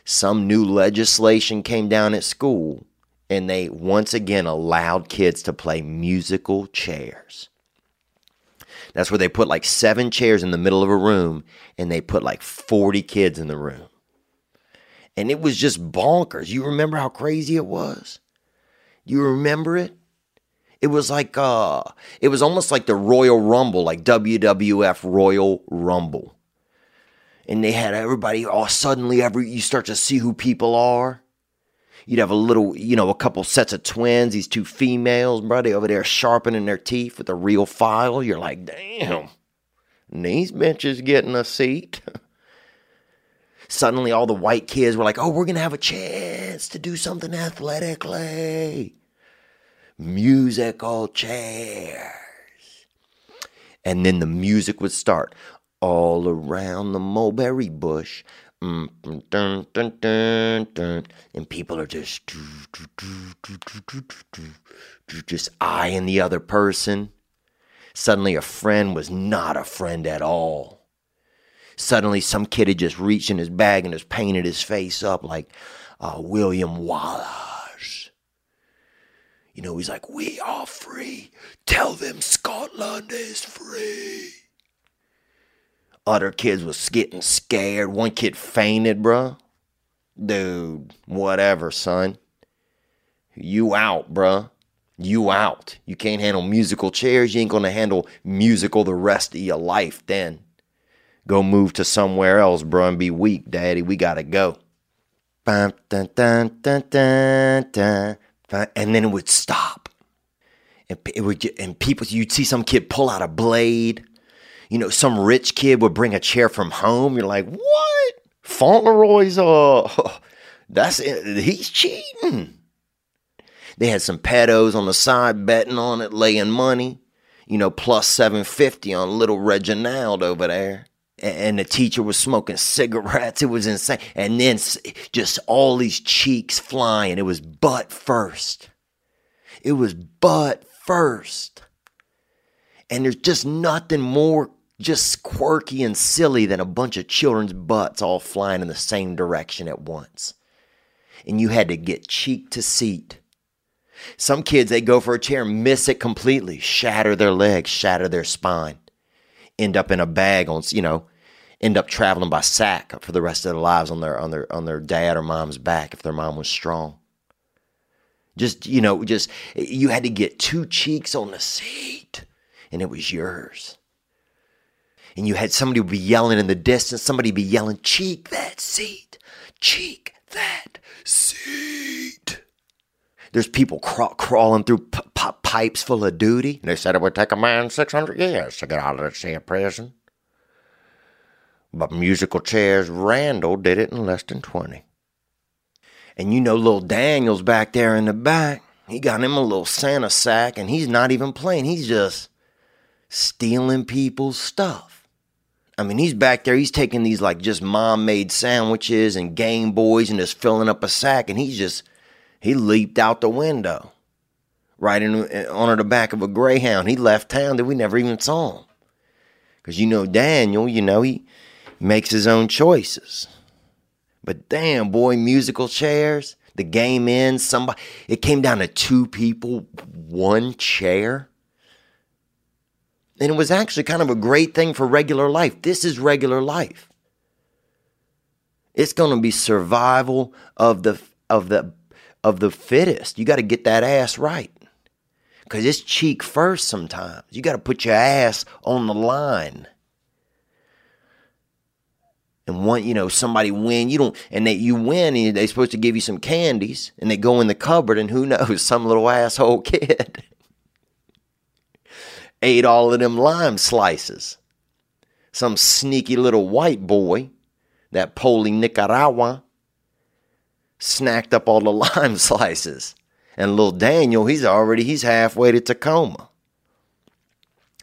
some new legislation came down at school and they once again allowed kids to play musical chairs. That's where they put like seven chairs in the middle of a room and they put like 40 kids in the room. And it was just bonkers. You remember how crazy it was? You remember it? It was like uh it was almost like the Royal Rumble, like WWF Royal Rumble. And they had everybody all suddenly every you start to see who people are. You'd have a little, you know, a couple sets of twins, these two females, buddy, over there sharpening their teeth with a real file. You're like, damn, these bitches getting a seat. Suddenly, all the white kids were like, oh, we're going to have a chance to do something athletically. Musical chairs. And then the music would start all around the mulberry bush And people are just just eyeing the other person. Suddenly, a friend was not a friend at all. Suddenly, some kid had just reached in his bag and just painted his face up like uh, William Wallace. You know, he's like, We are free. Tell them Scotland is free. Other kids was getting scared. One kid fainted, bruh. Dude, whatever, son. You out, bruh. You out. You can't handle musical chairs. You ain't gonna handle musical the rest of your life then. Go move to somewhere else, bruh, and be weak, daddy. We gotta go. And then it would stop. And it would and people you'd see some kid pull out a blade you know, some rich kid would bring a chair from home. You're like, what? Fauntleroy's, uh, that's, he's cheating. They had some pedos on the side betting on it, laying money, you know, plus 750 on little Reginald over there. And the teacher was smoking cigarettes. It was insane. And then just all these cheeks flying. It was butt first. It was butt first. And there's just nothing more just quirky and silly than a bunch of children's butts all flying in the same direction at once. And you had to get cheek to seat. Some kids, they go for a chair, miss it completely, shatter their legs, shatter their spine, end up in a bag on, you know, end up traveling by sack for the rest of their lives on their on their on their dad or mom's back if their mom was strong. Just, you know, just you had to get two cheeks on the seat and it was yours and you had somebody be yelling in the distance, somebody be yelling, cheek that seat, cheek that seat. There's people craw- crawling through p- p- pipes full of duty. And They said it would take a man 600 years to get out of the state prison. But musical chairs, Randall did it in less than 20. And you know, little Daniel's back there in the back. He got him a little Santa sack, and he's not even playing. He's just stealing people's stuff. I mean, he's back there. He's taking these like just mom made sandwiches and Game Boys and just filling up a sack. And he's just, he leaped out the window right in, on the back of a Greyhound. He left town that we never even saw him. Because you know, Daniel, you know, he makes his own choices. But damn, boy, musical chairs. The game ends. Somebody, it came down to two people, one chair. And it was actually kind of a great thing for regular life. This is regular life. It's going to be survival of the of the of the fittest. You got to get that ass right. Cuz it's cheek first sometimes. You got to put your ass on the line. And one, you know, somebody win, you don't, and they you win, and they supposed to give you some candies, and they go in the cupboard, and who knows, some little asshole kid ate all of them lime slices. Some sneaky little white boy, that Poli Nicaragua, snacked up all the lime slices. And little Daniel, he's already, he's halfway to Tacoma.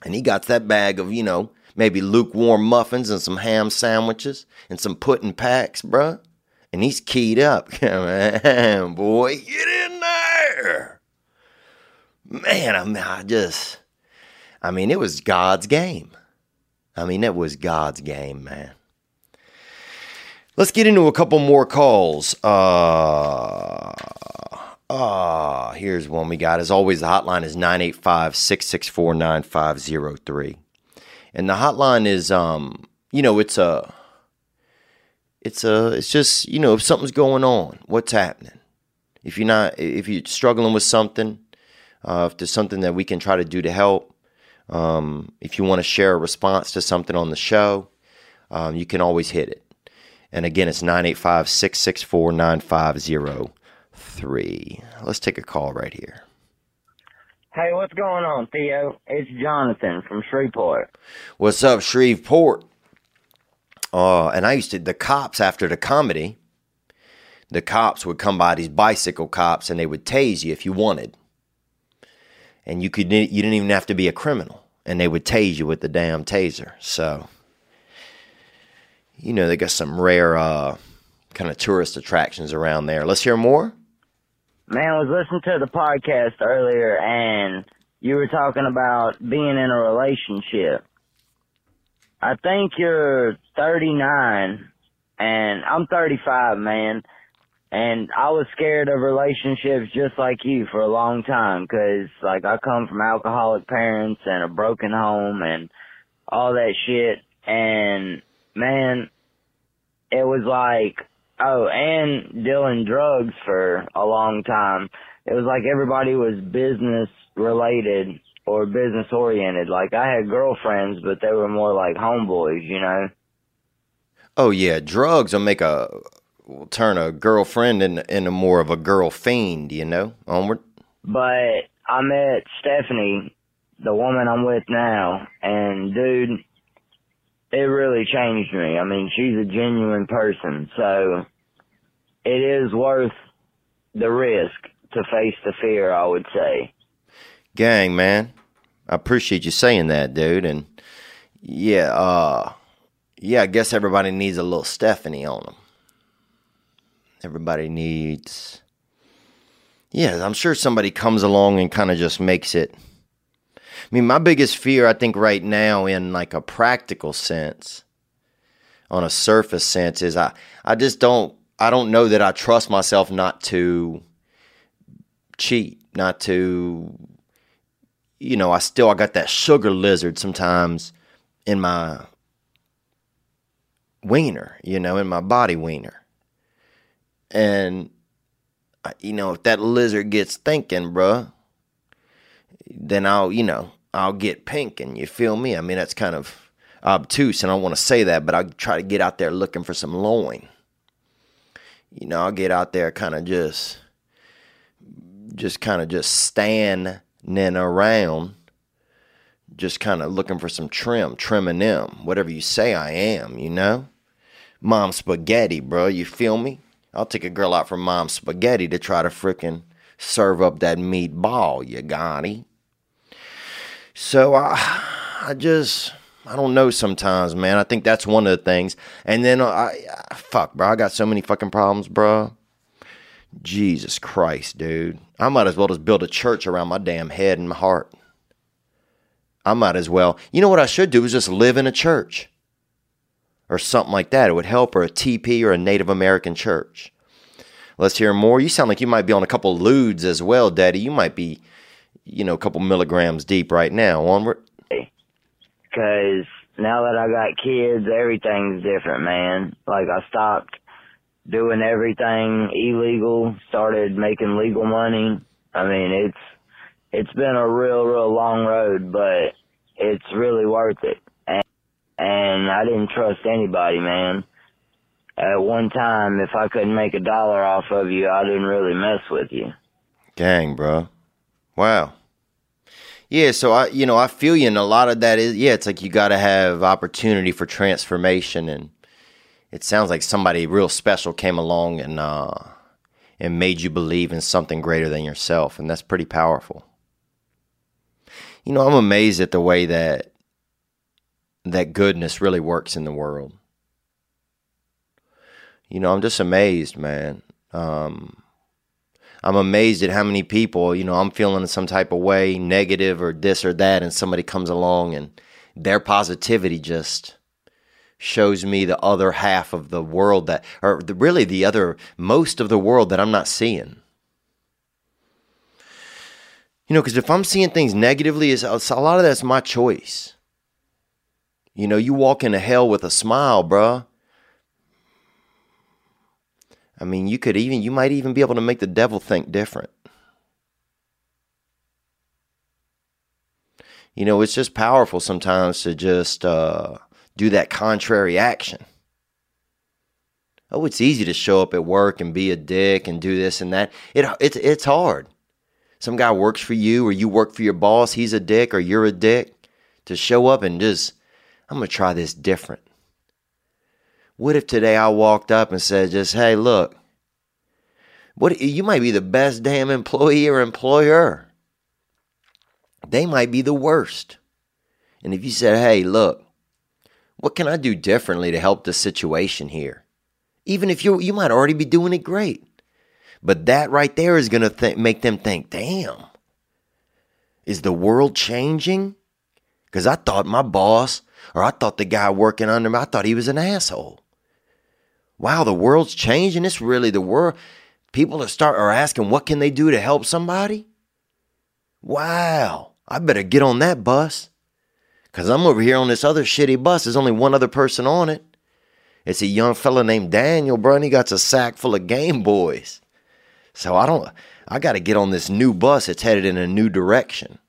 And he got that bag of, you know, maybe lukewarm muffins and some ham sandwiches and some pudding packs, bruh. And he's keyed up. Man, boy, get in there. Man, I'm, I just, I mean, it was God's game. I mean, it was God's game, man. Let's get into a couple more calls. Uh, uh, here's one we got. As always, the hotline is 985 664 9503. And the hotline is, um, you know, it's a, it's a, it's just, you know, if something's going on, what's happening? If you're not, if you're struggling with something, uh, if there's something that we can try to do to help, um, if you want to share a response to something on the show, um, you can always hit it. And again, it's 985 664 9503. Let's take a call right here. Hey, what's going on, Theo? It's Jonathan from Shreveport. What's up, Shreveport? Uh, and I used to, the cops after the comedy, the cops would come by these bicycle cops and they would tase you if you wanted. And you could, you didn't even have to be a criminal. And they would tase you with the damn taser. So, you know, they got some rare uh, kind of tourist attractions around there. Let's hear more. Man, I was listening to the podcast earlier and you were talking about being in a relationship. I think you're 39 and I'm 35, man. And I was scared of relationships just like you for a long time cause like I come from alcoholic parents and a broken home and all that shit. And man, it was like, oh, and dealing drugs for a long time. It was like everybody was business related or business oriented. Like I had girlfriends, but they were more like homeboys, you know? Oh yeah, drugs will make a will turn a girlfriend into, into more of a girl fiend, you know. Onward. But I met Stephanie, the woman I'm with now, and dude, it really changed me. I mean, she's a genuine person, so it is worth the risk to face the fear, I would say. Gang, man. I appreciate you saying that, dude. And yeah, uh yeah, I guess everybody needs a little Stephanie on them. Everybody needs Yeah, I'm sure somebody comes along and kind of just makes it I mean, my biggest fear, I think, right now, in like a practical sense, on a surface sense, is I, I just don't, I don't know that I trust myself not to cheat, not to, you know, I still, I got that sugar lizard sometimes in my wiener, you know, in my body wiener. And, uh, you know, if that lizard gets thinking, bruh, then I'll, you know, I'll get pink and you feel me? I mean, that's kind of obtuse and I don't want to say that, but I try to get out there looking for some loin. You know, I'll get out there kind of just, just kind of just standing around, just kind of looking for some trim, trimming them, whatever you say I am, you know? Mom spaghetti, bro, you feel me? I'll take a girl out for mom's spaghetti to try to frickin' serve up that meatball, you got. So I, I just, I don't know sometimes, man. I think that's one of the things. And then I, I fuck, bro, I got so many fucking problems, bro. Jesus Christ, dude. I might as well just build a church around my damn head and my heart. I might as well. You know what I should do is just live in a church or something like that. It would help, or a TP or a Native American church. Let's hear more. You sound like you might be on a couple ludes as well, Daddy. You might be you know, a couple milligrams deep right now. Onward. Because now that I got kids, everything's different, man. Like I stopped doing everything illegal, started making legal money. I mean, it's it's been a real, real long road, but it's really worth it. And, I didn't trust anybody, man. At one time, if I couldn't make a dollar off of you, I didn't really mess with you. Gang, bro. Wow. Yeah, so I, you know, I feel you, and a lot of that is, yeah, it's like you got to have opportunity for transformation, and it sounds like somebody real special came along and uh, and made you believe in something greater than yourself, and that's pretty powerful. You know, I'm amazed at the way that that goodness really works in the world. You know, I'm just amazed, man. Um, I'm amazed at how many people, you know, I'm feeling in some type of way, negative or this or that, and somebody comes along and their positivity just shows me the other half of the world that, or the, really the other, most of the world that I'm not seeing. You know, because if I'm seeing things negatively, it's, it's, a lot of that's my choice. You know, you walk into hell with a smile, bruh. I mean, you could even, you might even be able to make the devil think different. You know, it's just powerful sometimes to just uh, do that contrary action. Oh, it's easy to show up at work and be a dick and do this and that. It, it's, it's hard. Some guy works for you or you work for your boss, he's a dick or you're a dick. To show up and just, I'm going to try this different. What if today I walked up and said, just, hey, look, what you might be the best damn employee or employer. They might be the worst. And if you said, hey, look, what can I do differently to help the situation here? Even if you you might already be doing it great. But that right there is going to th- make them think, damn, is the world changing? Because I thought my boss or I thought the guy working under me, I thought he was an asshole wow, the world's changing. It's really the world. People are start are asking what can they do to help somebody. Wow, I better get on that bus. Cause I'm over here on this other shitty bus. There's only one other person on it. It's a young fella named Daniel, bro, and he got a sack full of Game Boys. So I don't I gotta get on this new bus. It's headed in a new direction.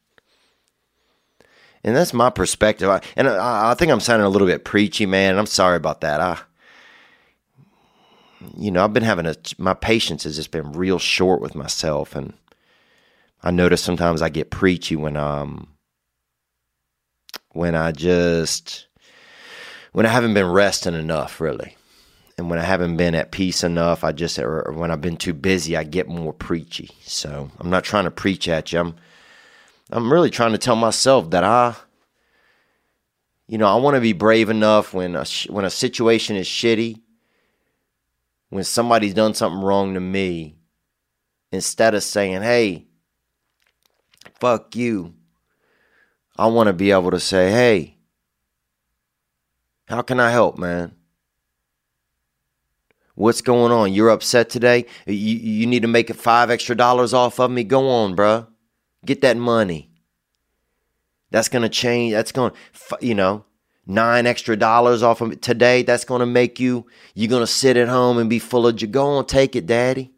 And that's my perspective. I, and I, I think I'm sounding a little bit preachy, man. I'm sorry about that. I you know, I've been having a, my patience has just been real short with myself. And I notice sometimes I get preachy when, um, when I just, when I haven't been resting enough, really. And when I haven't been at peace enough, I just, or when I've been too busy, I get more preachy. So I'm not trying to preach at you. I'm, I'm really trying to tell myself that I, you know, I want to be brave enough when a, when a situation is shitty when somebody's done something wrong to me, instead of saying, hey, fuck you, I want to be able to say, hey, how can I help, man? What's going on? You're upset today? You, you need to make it five extra dollars off of me? Go on, bruh. Get that money. That's going to change. That's going to, you know, nine extra dollars off of it today, that's going to make you, you're going to sit at home and be full of, go on, take it, daddy.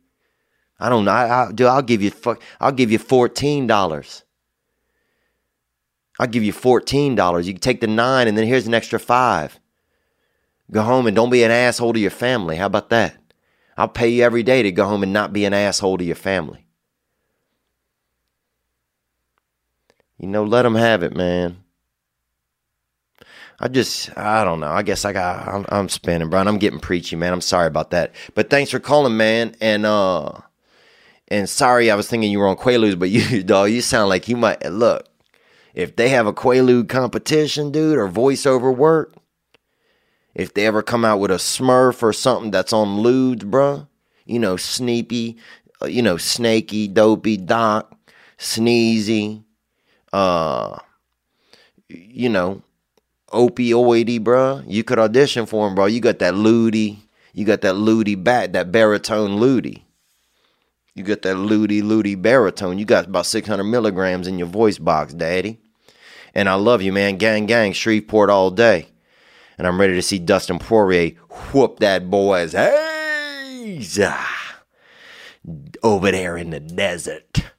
I don't know. I, I, dude, I'll give you, fuck, I'll give you $14. I'll give you $14. You can take the nine and then here's an extra five. Go home and don't be an asshole to your family. How about that? I'll pay you every day to go home and not be an asshole to your family. You know, let them have it, man. I just, I don't know. I guess I got, I'm, I'm spinning, Brian. I'm getting preachy, man. I'm sorry about that. But thanks for calling, man. And, uh, and sorry, I was thinking you were on Quaaludes, but you, dog, you sound like you might, look, if they have a Quaalude competition, dude, or voiceover work, if they ever come out with a Smurf or something that's on Ludes, bruh, you know, Sneepy, uh, you know, Snaky, Dopey, Doc, Sneezy, uh, you know, opioidy, bro. You could audition for him, bro. You got that ludi. You got that ludi bat, that baritone ludi. You got that ludi ludi baritone. You got about 600 milligrams in your voice box, daddy. And I love you, man. Gang, gang, Shreveport all day. And I'm ready to see Dustin Poirier whoop that boy's. East. Ah, over there in the desert.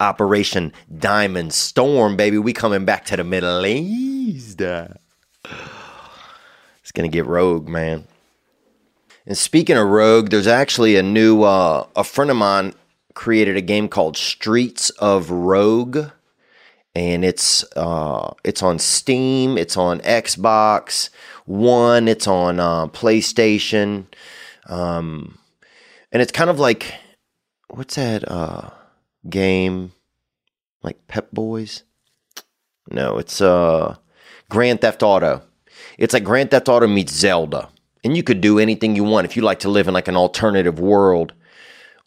Operation Diamond Storm, baby. We coming back to the Middle East. It's gonna get rogue, man. And speaking of rogue, there's actually a new uh, a friend of mine created a game called Streets of Rogue, and it's uh, it's on Steam, it's on Xbox One, it's on uh, PlayStation, um, and it's kind of like what's that uh, game like Pep Boys? No, it's uh, Grand Theft Auto. It's like Grand Theft Auto meets Zelda and you could do anything you want if you like to live in like an alternative world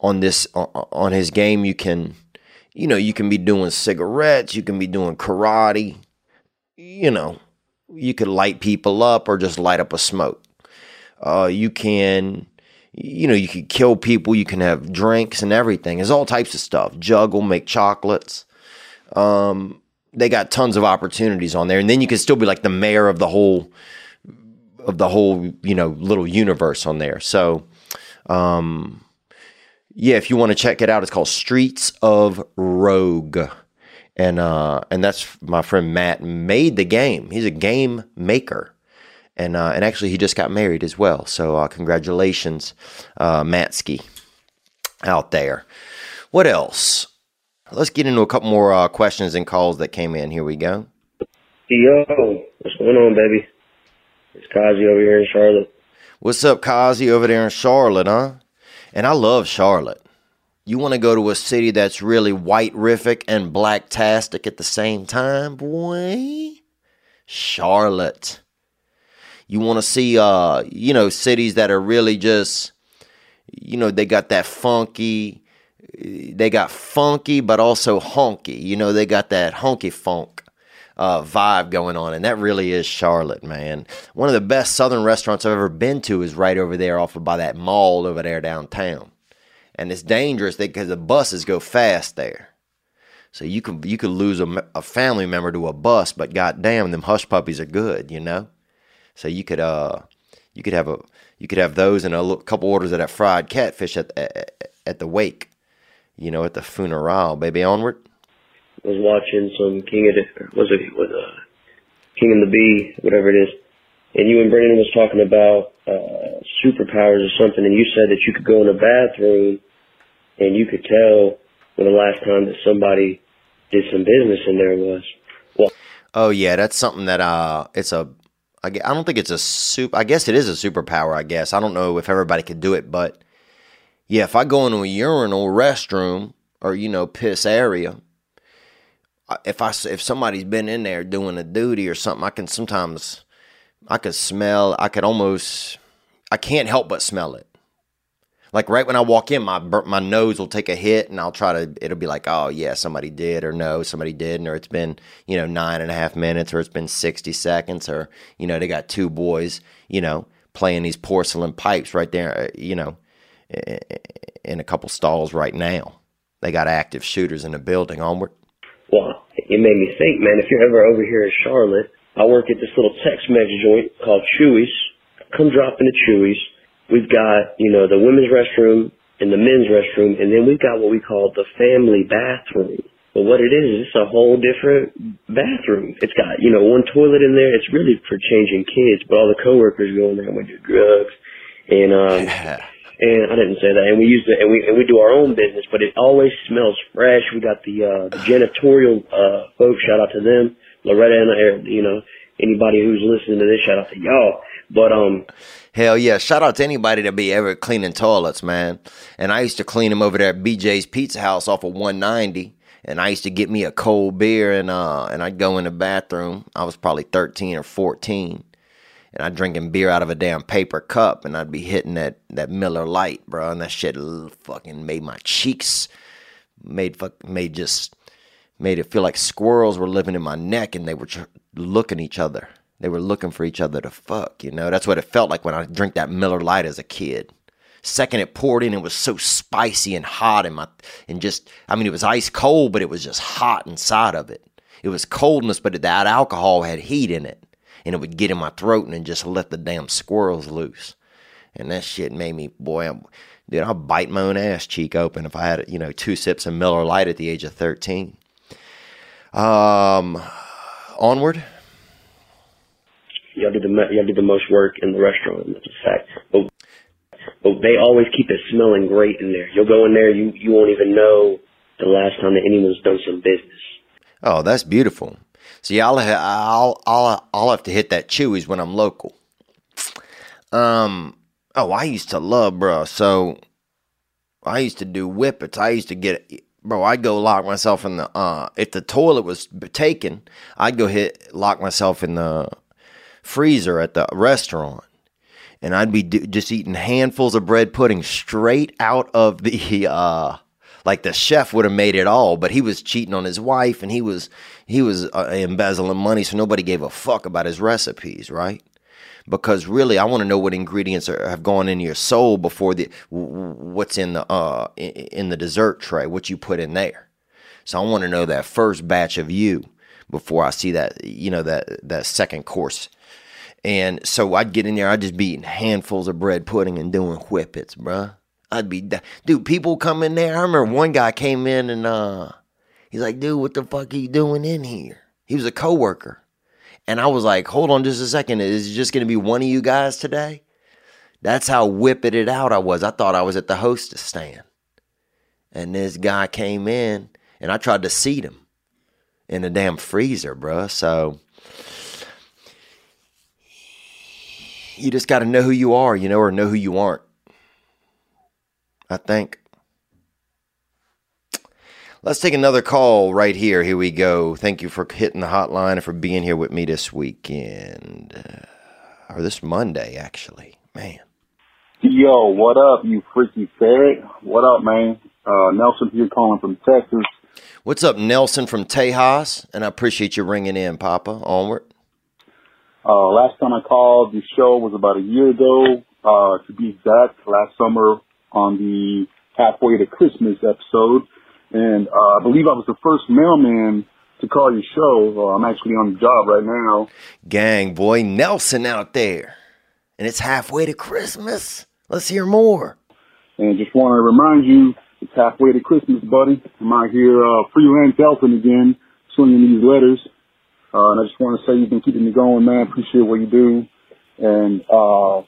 on this on his game you can you know you can be doing cigarettes you can be doing karate you know you could light people up or just light up a smoke uh, you can you know you can kill people you can have drinks and everything. There's all types of stuff. Juggle make chocolates. Um, they got tons of opportunities on there. And then you can still be like the mayor of the whole of the whole you know little universe on there. So, um, yeah, if you want to check it out, it's called Streets of Rogue, and uh, and that's my friend Matt made the game. He's a game maker, and uh, and actually he just got married as well. So uh, congratulations, uh, Matsky, out there. What else? Let's get into a couple more uh, questions and calls that came in. Here we go. Yo, what's going on, baby? It's Kazi over here in Charlotte. What's up, Kazi, over there in Charlotte, huh? And I love Charlotte. You want to go to a city that's really white-rific and black-tastic at the same time, boy? Charlotte. You want to see, uh, you know, cities that are really just, you know, they got that funky, they got funky, but also honky. You know, they got that honky funk uh, vibe going on, and that really is Charlotte, man. One of the best Southern restaurants I've ever been to is right over there, off of by that mall over there downtown, and it's dangerous because the buses go fast there. So you could you could lose a, a family member to a bus, but goddamn, them hush puppies are good, you know. So you could uh you could have a you could have those and a couple orders of that fried catfish at at, at the wake, you know, at the funeral, baby. Onward I was watching some King of the, was it was uh, King and the Bee, whatever it is, and you and Brendan was talking about uh, superpowers or something, and you said that you could go in a bathroom and you could tell when the last time that somebody did some business in there was. Well, oh yeah, that's something that uh, it's a. I don't think it's a super. I guess it is a superpower. I guess I don't know if everybody could do it, but yeah, if I go into a urinal restroom or you know piss area if I if somebody's been in there doing a duty or something, I can sometimes I could smell. I could almost I can't help but smell it. Like right when I walk in, my my nose will take a hit, and I'll try to. It'll be like, oh yeah, somebody did, or no, somebody didn't, or it's been you know nine and a half minutes, or it's been sixty seconds, or you know they got two boys, you know, playing these porcelain pipes right there, uh, you know, in a couple stalls right now. They got active shooters in the building. Onward. Well, it made me think, man, if you're ever over here in Charlotte, I work at this little Tex-Mex joint called Chuy's. Come drop into Chuy's. We've got, you know, the women's restroom and the men's restroom, and then we've got what we call the family bathroom. But what it is, it's a whole different bathroom. It's got, you know, one toilet in there. It's really for changing kids, but all the coworkers go in there and we do drugs. And, um, and I didn't say that. And we use it, and we and we do our own business, but it always smells fresh. We got the uh, the janitorial uh, folks. Shout out to them, Loretta and uh, you know anybody who's listening to this. Shout out to y'all. But um, hell yeah! Shout out to anybody that be ever cleaning toilets, man. And I used to clean them over there at BJ's Pizza House off of 190. And I used to get me a cold beer and uh and I'd go in the bathroom. I was probably 13 or 14 and I'd drinking beer out of a damn paper cup, and I'd be hitting that that Miller Lite, bro, and that shit fucking made my cheeks made fuck made just made it feel like squirrels were living in my neck, and they were tr- looking each other. They were looking for each other to fuck, you know. That's what it felt like when I drink that Miller Lite as a kid. Second it poured in, it was so spicy and hot, in my and just I mean it was ice cold, but it was just hot inside of it. It was coldness, but that alcohol had heat in it and it would get in my throat and just let the damn squirrels loose. And that shit made me, boy, I'm, dude, I'll bite my own ass cheek open if I had, you know, two sips of Miller Lite at the age of 13. Um, onward. Y'all do the y'all do the most work in the restaurant. That's a fact. But, but they always keep it smelling great in there. You'll go in there, you you won't even know the last time that anyone's done some business. Oh, that's beautiful. See, I'll I'll I'll I'll have to hit that Chuy's when I'm local. Um. Oh, I used to love, bro. So I used to do whippets. I used to get, bro. I'd go lock myself in the. Uh, if the toilet was taken, I'd go hit lock myself in the freezer at the restaurant, and I'd be do, just eating handfuls of bread pudding straight out of the. Uh, like the chef would have made it all, but he was cheating on his wife, and he was he was uh, embezzling money, so nobody gave a fuck about his recipes, right? because really I want to know what ingredients are, have gone into your soul before the what's in the uh in the dessert tray, what you put in there. So I want to know that first batch of you before I see that you know that that second course. And so I'd get in there, I'd just be eating handfuls of bread pudding and doing whippets, bruh. I'd be dude, people come in there. I remember one guy came in and uh he's like, dude, what the fuck are you doing in here? He was a coworker. And I was like, hold on just a second. Is it just going to be one of you guys today? That's how whipping it out I was. I thought I was at the hostess stand. And this guy came in and I tried to seat him in the damn freezer, bruh. So you just got to know who you are, you know, or know who you aren't. I think. Let's take another call right here. Here we go. Thank you for hitting the hotline and for being here with me this weekend. Uh, or this Monday, actually. Man. Yo, what up, you freaky ferret? What up, man? Uh, Nelson here calling from Texas. What's up, Nelson from Tejas? And I appreciate you ringing in, Papa. Onward. Uh, last time I called, the show was about a year ago, uh, to be exact, last summer on the halfway to Christmas episode. And uh, I believe I was the first mailman to call your show. Uh, I'm actually on the job right now. Gang, boy, Nelson out there. And it's halfway to Christmas. Let's hear more. And just want to remind you, it's halfway to Christmas, buddy. I'm out here uh, freelance helping again, swinging these letters. Uh, and I just want to say you've been keeping me going, man. Appreciate what you do. And uh,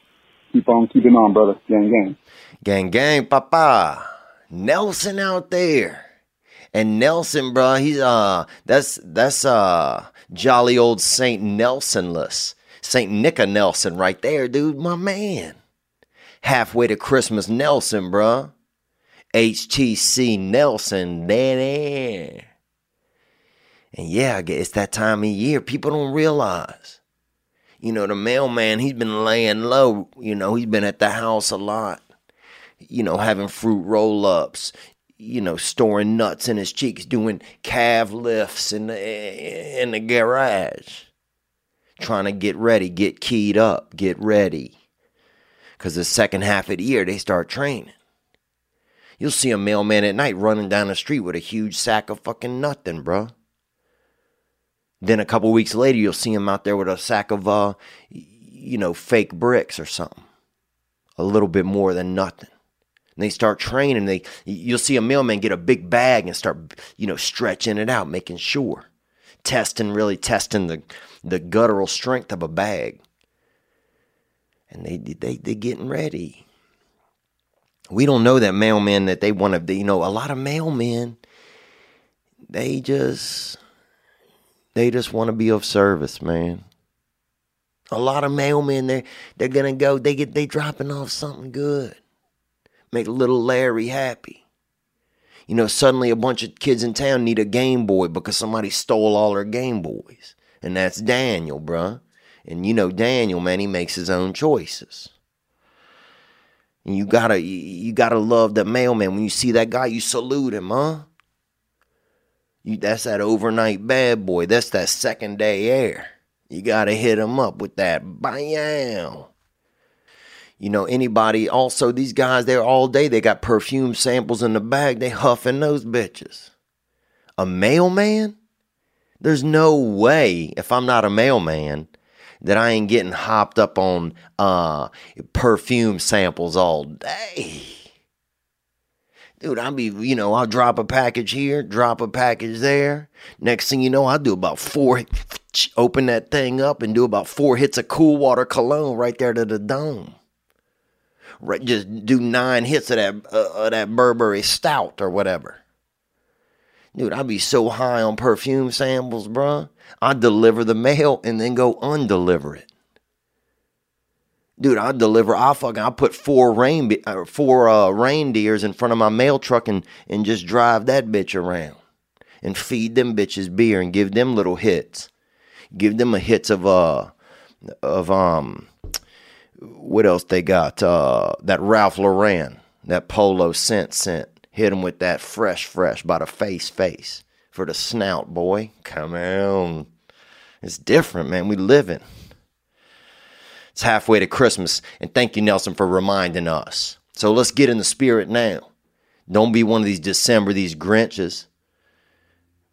keep on keeping on, brother. Gang, gang. Gang, gang, papa. Nelson out there. And Nelson, bro, he's uh that's that's uh jolly old Saint Nelsonless. Saint Nicka Nelson right there, dude, my man. Halfway to Christmas Nelson, bro. HTC Nelson, Danny. And yeah, it's that time of year. People don't realize. You know, the mailman, he's been laying low. You know, he's been at the house a lot. You know, having fruit roll ups, you know, storing nuts in his cheeks, doing calf lifts in the in the garage, trying to get ready, get keyed up, get ready. Cause the second half of the year they start training. You'll see a mailman at night running down the street with a huge sack of fucking nothing, bro. Then a couple weeks later, you'll see him out there with a sack of, uh, you know, fake bricks or something. A little bit more than nothing and they start training. They you'll see a mailman get a big bag and start you know stretching it out, making sure, testing really testing the the guttural strength of a bag. And they they they getting ready. We don't know that mailmen that they want to. You know, a lot of mailmen. They just they just want to be of service, man. A lot of mailmen they they're gonna go. They get they dropping off something good make little Larry happy. You know, suddenly a bunch of kids in town need a Game Boy because somebody stole all their Game Boys. And that's Daniel, bruh. And you know Daniel, man, he makes his own choices. And you gotta you gotta love the mailman. When you see that guy, you salute him, huh? You that's that overnight bad boy. That's that second day air. You gotta hit him up with that bam. You know, anybody, also, these guys there all day, they got perfume samples in the bag, they huffing those bitches. A mailman? There's no way, if I'm not a mailman, that I ain't getting hopped up on uh, perfume samples all day. Dude, I'll be, you know, I'll drop a package here, drop a package there. Next thing you know, I'll do about four, open that thing up and do about four hits of cool water cologne right there to the dome. Right, just do nine hits of that, uh, of that Burberry stout or whatever. Dude, I'd be so high on perfume samples, bruh. I'd deliver the mail and then go undeliver it. Dude, I'd deliver. I fucking I put four rain uh, four uh, reindeers in front of my mail truck and and just drive that bitch around and feed them bitches beer and give them little hits. Give them a hits of uh of um what else they got? Uh that Ralph Lauren, that polo scent scent. Hit them with that fresh fresh by the face face for the snout, boy. Come on. It's different, man. We living. It's halfway to Christmas, and thank you, Nelson, for reminding us. So let's get in the spirit now. Don't be one of these December, these Grinches.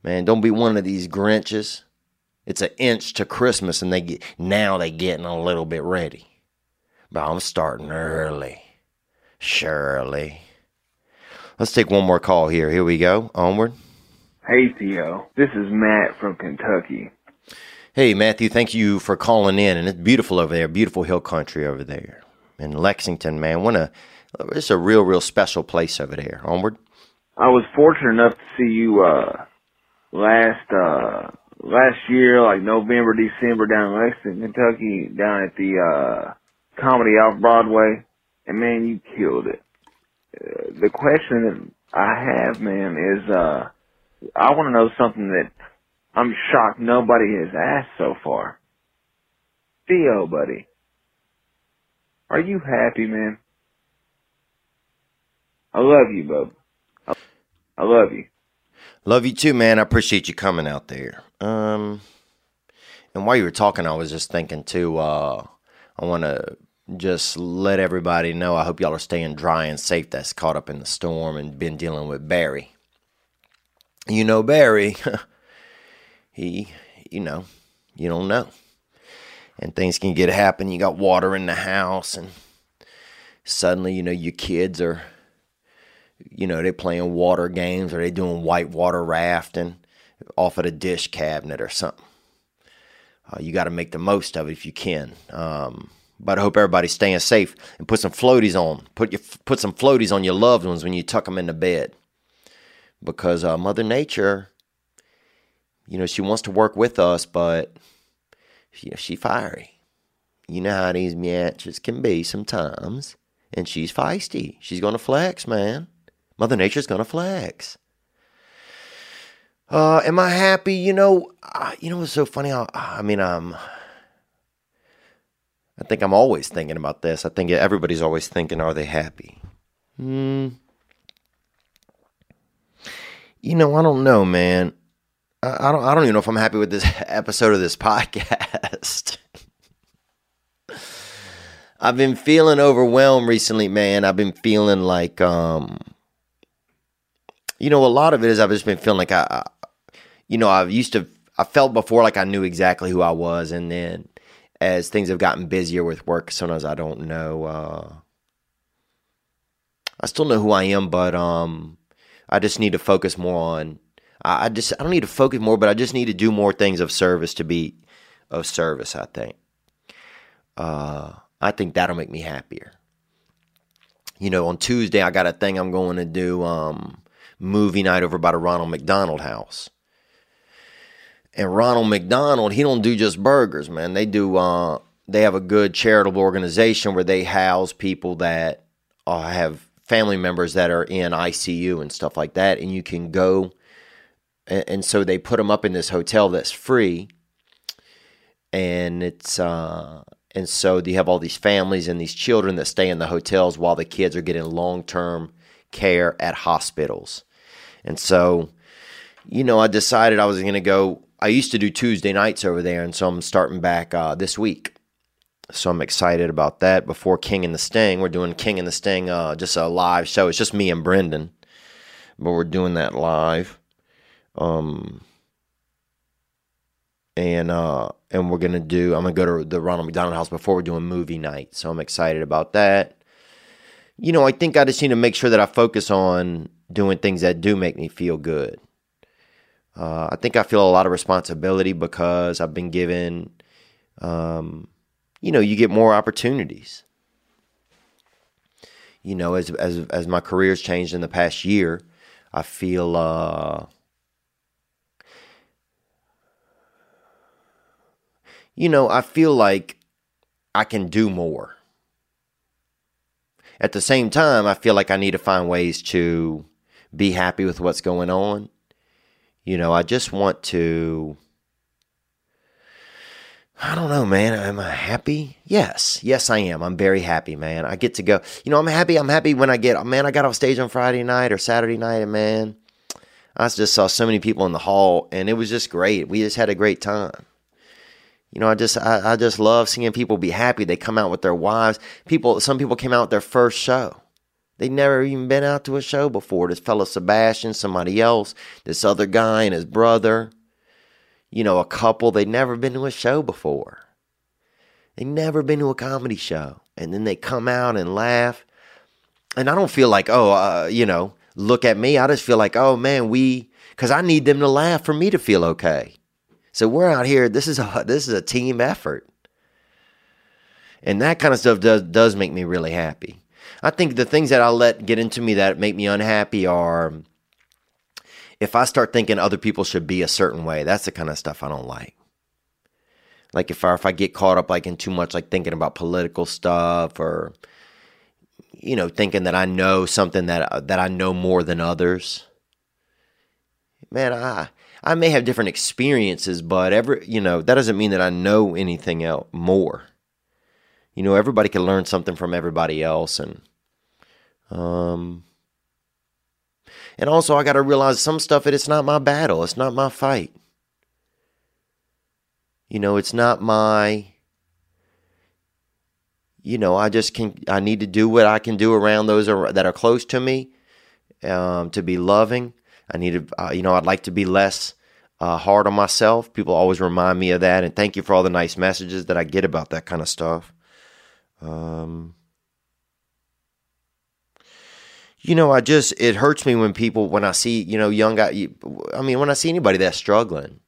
Man, don't be one of these Grinches. It's an inch to Christmas, and they get now they getting a little bit ready. But I'm starting early. Surely. Let's take one more call here. Here we go. Onward. Hey Theo, this is Matt from Kentucky. Hey, Matthew, thank you for calling in. And it's beautiful over there, beautiful hill country over there in Lexington, man. What a, it's a real, real special place over there. Onward. I was fortunate enough to see you, uh, last, uh, last year, like November, December down in Lexington, Kentucky, down at the, uh, Comedy Off Broadway. And man, you killed it. Uh, the question that I have, man, is, uh, I want to know something that I'm shocked nobody has asked so far. Theo, buddy. Are you happy, man? I love you, bub. I love you. Love you too, man. I appreciate you coming out there. Um, and while you were talking, I was just thinking too. Uh, I want to just let everybody know. I hope y'all are staying dry and safe. That's caught up in the storm and been dealing with Barry. You know Barry. he, you know, you don't know. And things can get happen. You got water in the house, and suddenly, you know, your kids are, you know, they're playing water games or they doing white water rafting off of the dish cabinet or something. Uh, you got to make the most of it if you can. Um, but I hope everybody's staying safe and put some floaties on. Put your put some floaties on your loved ones when you tuck them into bed, because uh, Mother Nature you know, she wants to work with us, but she, she fiery. You know how these miatches can be sometimes. And she's feisty. She's going to flex, man. Mother Nature's going to flex. Uh, am I happy? You know, you know what's so funny? I, I mean, I think I'm always thinking about this. I think everybody's always thinking, are they happy? Hmm. You know, I don't know, man. I don't I don't even know if I'm happy with this episode of this podcast. I've been feeling overwhelmed recently, man. I've been feeling like um you know, a lot of it is I've just been feeling like I, you know, I've used to I felt before like I knew exactly who I was and then as things have gotten busier with work, sometimes I don't know uh I still know who I am, but um I just need to focus more on I, just I don't need to focus more, but I just need to do more things of service to be of service. I think. Uh, I think that'll make me happier. You know, on Tuesday I got a thing I'm going to do. Um, movie night over by the Ronald McDonald House. And Ronald McDonald, he don't do just burgers, man. They do. Uh, they have a good charitable organization where they house people that uh, have family members that are in ICU and stuff like that, and you can go and, and so they put them up in this hotel that's free, and it's uh, and so you have all these families and these children that stay in the hotels while the kids are getting long term care at hospitals, and so you know I decided I was going to go. I used to do Tuesday nights over there, and so I'm starting back uh, this week. So I'm excited about that. Before King and the Sting, we're doing King and the Sting, uh, just a live show. It's just me and Brendan, but we're doing that live. Um, and uh, and we're gonna do. I'm gonna go to the Ronald McDonald House before we're doing movie night, so I'm excited about that. You know, I think I just need to make sure that I focus on doing things that do make me feel good. Uh, I think I feel a lot of responsibility because I've been given, um, you know, you get more opportunities. You know, as as as my career's changed in the past year, I feel. Uh, you know, I feel like I can do more. At the same time, I feel like I need to find ways to be happy with what's going on. You know, I just want to. I don't know, man. Am I happy? Yes. Yes, I am. I'm very happy, man. I get to go. You know, I'm happy. I'm happy when I get, man, I got off stage on Friday night or Saturday night, and man, I just saw so many people in the hall, and it was just great. We just had a great time. You know, I just I, I just love seeing people be happy. They come out with their wives. People some people came out with their first show. They'd never even been out to a show before. This fellow Sebastian, somebody else, this other guy and his brother. You know, a couple, they'd never been to a show before. They'd never been to a comedy show. And then they come out and laugh. And I don't feel like, oh, uh, you know, look at me. I just feel like, oh man, we, because I need them to laugh for me to feel okay. So we're out here. This is a this is a team effort, and that kind of stuff does does make me really happy. I think the things that I let get into me that make me unhappy are if I start thinking other people should be a certain way. That's the kind of stuff I don't like. Like if I if I get caught up like in too much like thinking about political stuff or you know thinking that I know something that that I know more than others. Man, I I may have different experiences, but every you know that doesn't mean that I know anything else more. You know, everybody can learn something from everybody else, and um, and also I got to realize some stuff that it's not my battle, it's not my fight. You know, it's not my. You know, I just can. I need to do what I can do around those that are close to me, um, to be loving I need to, uh, you know, I'd like to be less uh, hard on myself. People always remind me of that, and thank you for all the nice messages that I get about that kind of stuff. Um, you know, I just it hurts me when people when I see you know young guy. I mean, when I see anybody that's struggling,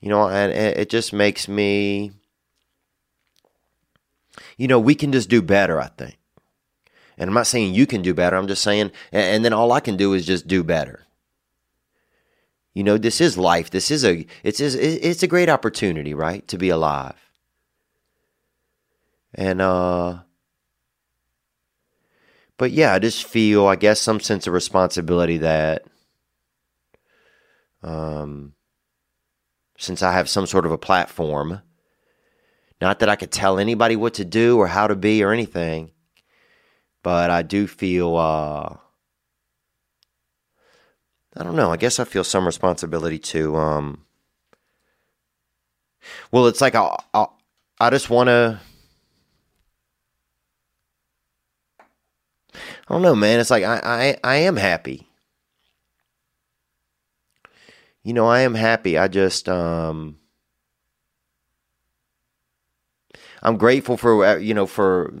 you know, and it just makes me. You know, we can just do better. I think. And I'm not saying you can do better. I'm just saying, and then all I can do is just do better. You know, this is life. This is a it's it's a great opportunity, right, to be alive. And uh but yeah, I just feel, I guess, some sense of responsibility that um since I have some sort of a platform, not that I could tell anybody what to do or how to be or anything, but I do feel, uh, I don't know. I guess I feel some responsibility to, um, well, it's like I, I, I just want to. I don't know, man. It's like I, I, I am happy. You know, I am happy. I just, um, I'm grateful for uh, you know for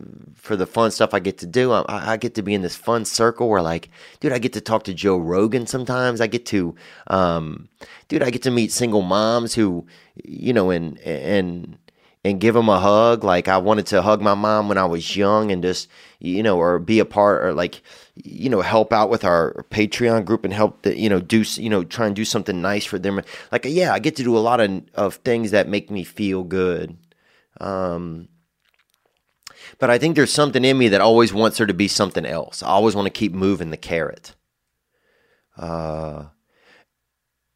for the fun stuff I get to do. I, I, get to be in this fun circle where like, dude, I get to talk to Joe Rogan sometimes. I get to, um, dude, I get to meet single moms who, you know, and and and give them a hug. Like I wanted to hug my mom when I was young and just you know or be a part or like you know help out with our Patreon group and help the, you know do you know try and do something nice for them. Like yeah, I get to do a lot of of things that make me feel good. Um, but I think there's something in me that always wants there to be something else. I always want to keep moving the carrot. Uh,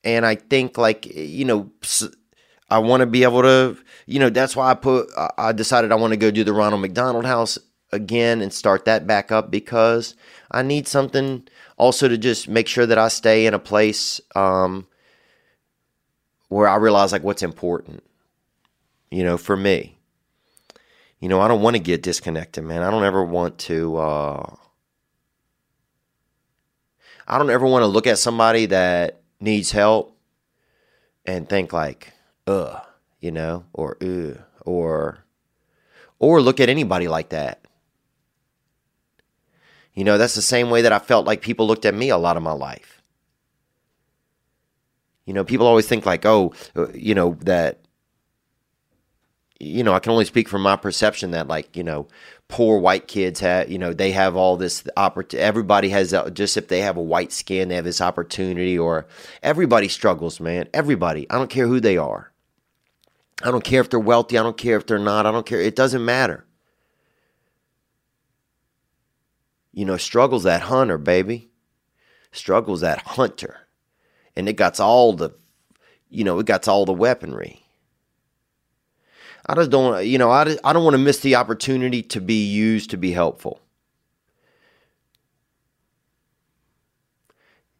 and I think like you know, I want to be able to, you know, that's why I put. I decided I want to go do the Ronald McDonald House again and start that back up because I need something also to just make sure that I stay in a place um, where I realize like what's important, you know, for me you know, I don't want to get disconnected, man. I don't ever want to. Uh, I don't ever want to look at somebody that needs help and think like, uh, you know, or uh, or or look at anybody like that. You know, that's the same way that I felt like people looked at me a lot of my life. You know, people always think like, oh, uh, you know, that you know, I can only speak from my perception that like, you know, poor white kids have, you know, they have all this opportunity. Everybody has uh, just if they have a white skin, they have this opportunity or everybody struggles, man. Everybody. I don't care who they are. I don't care if they're wealthy. I don't care if they're not. I don't care. It doesn't matter. You know, struggles that hunter, baby. Struggles that hunter. And it got all the, you know, it got all the weaponry. I just don't, you know, I, I don't want to miss the opportunity to be used to be helpful.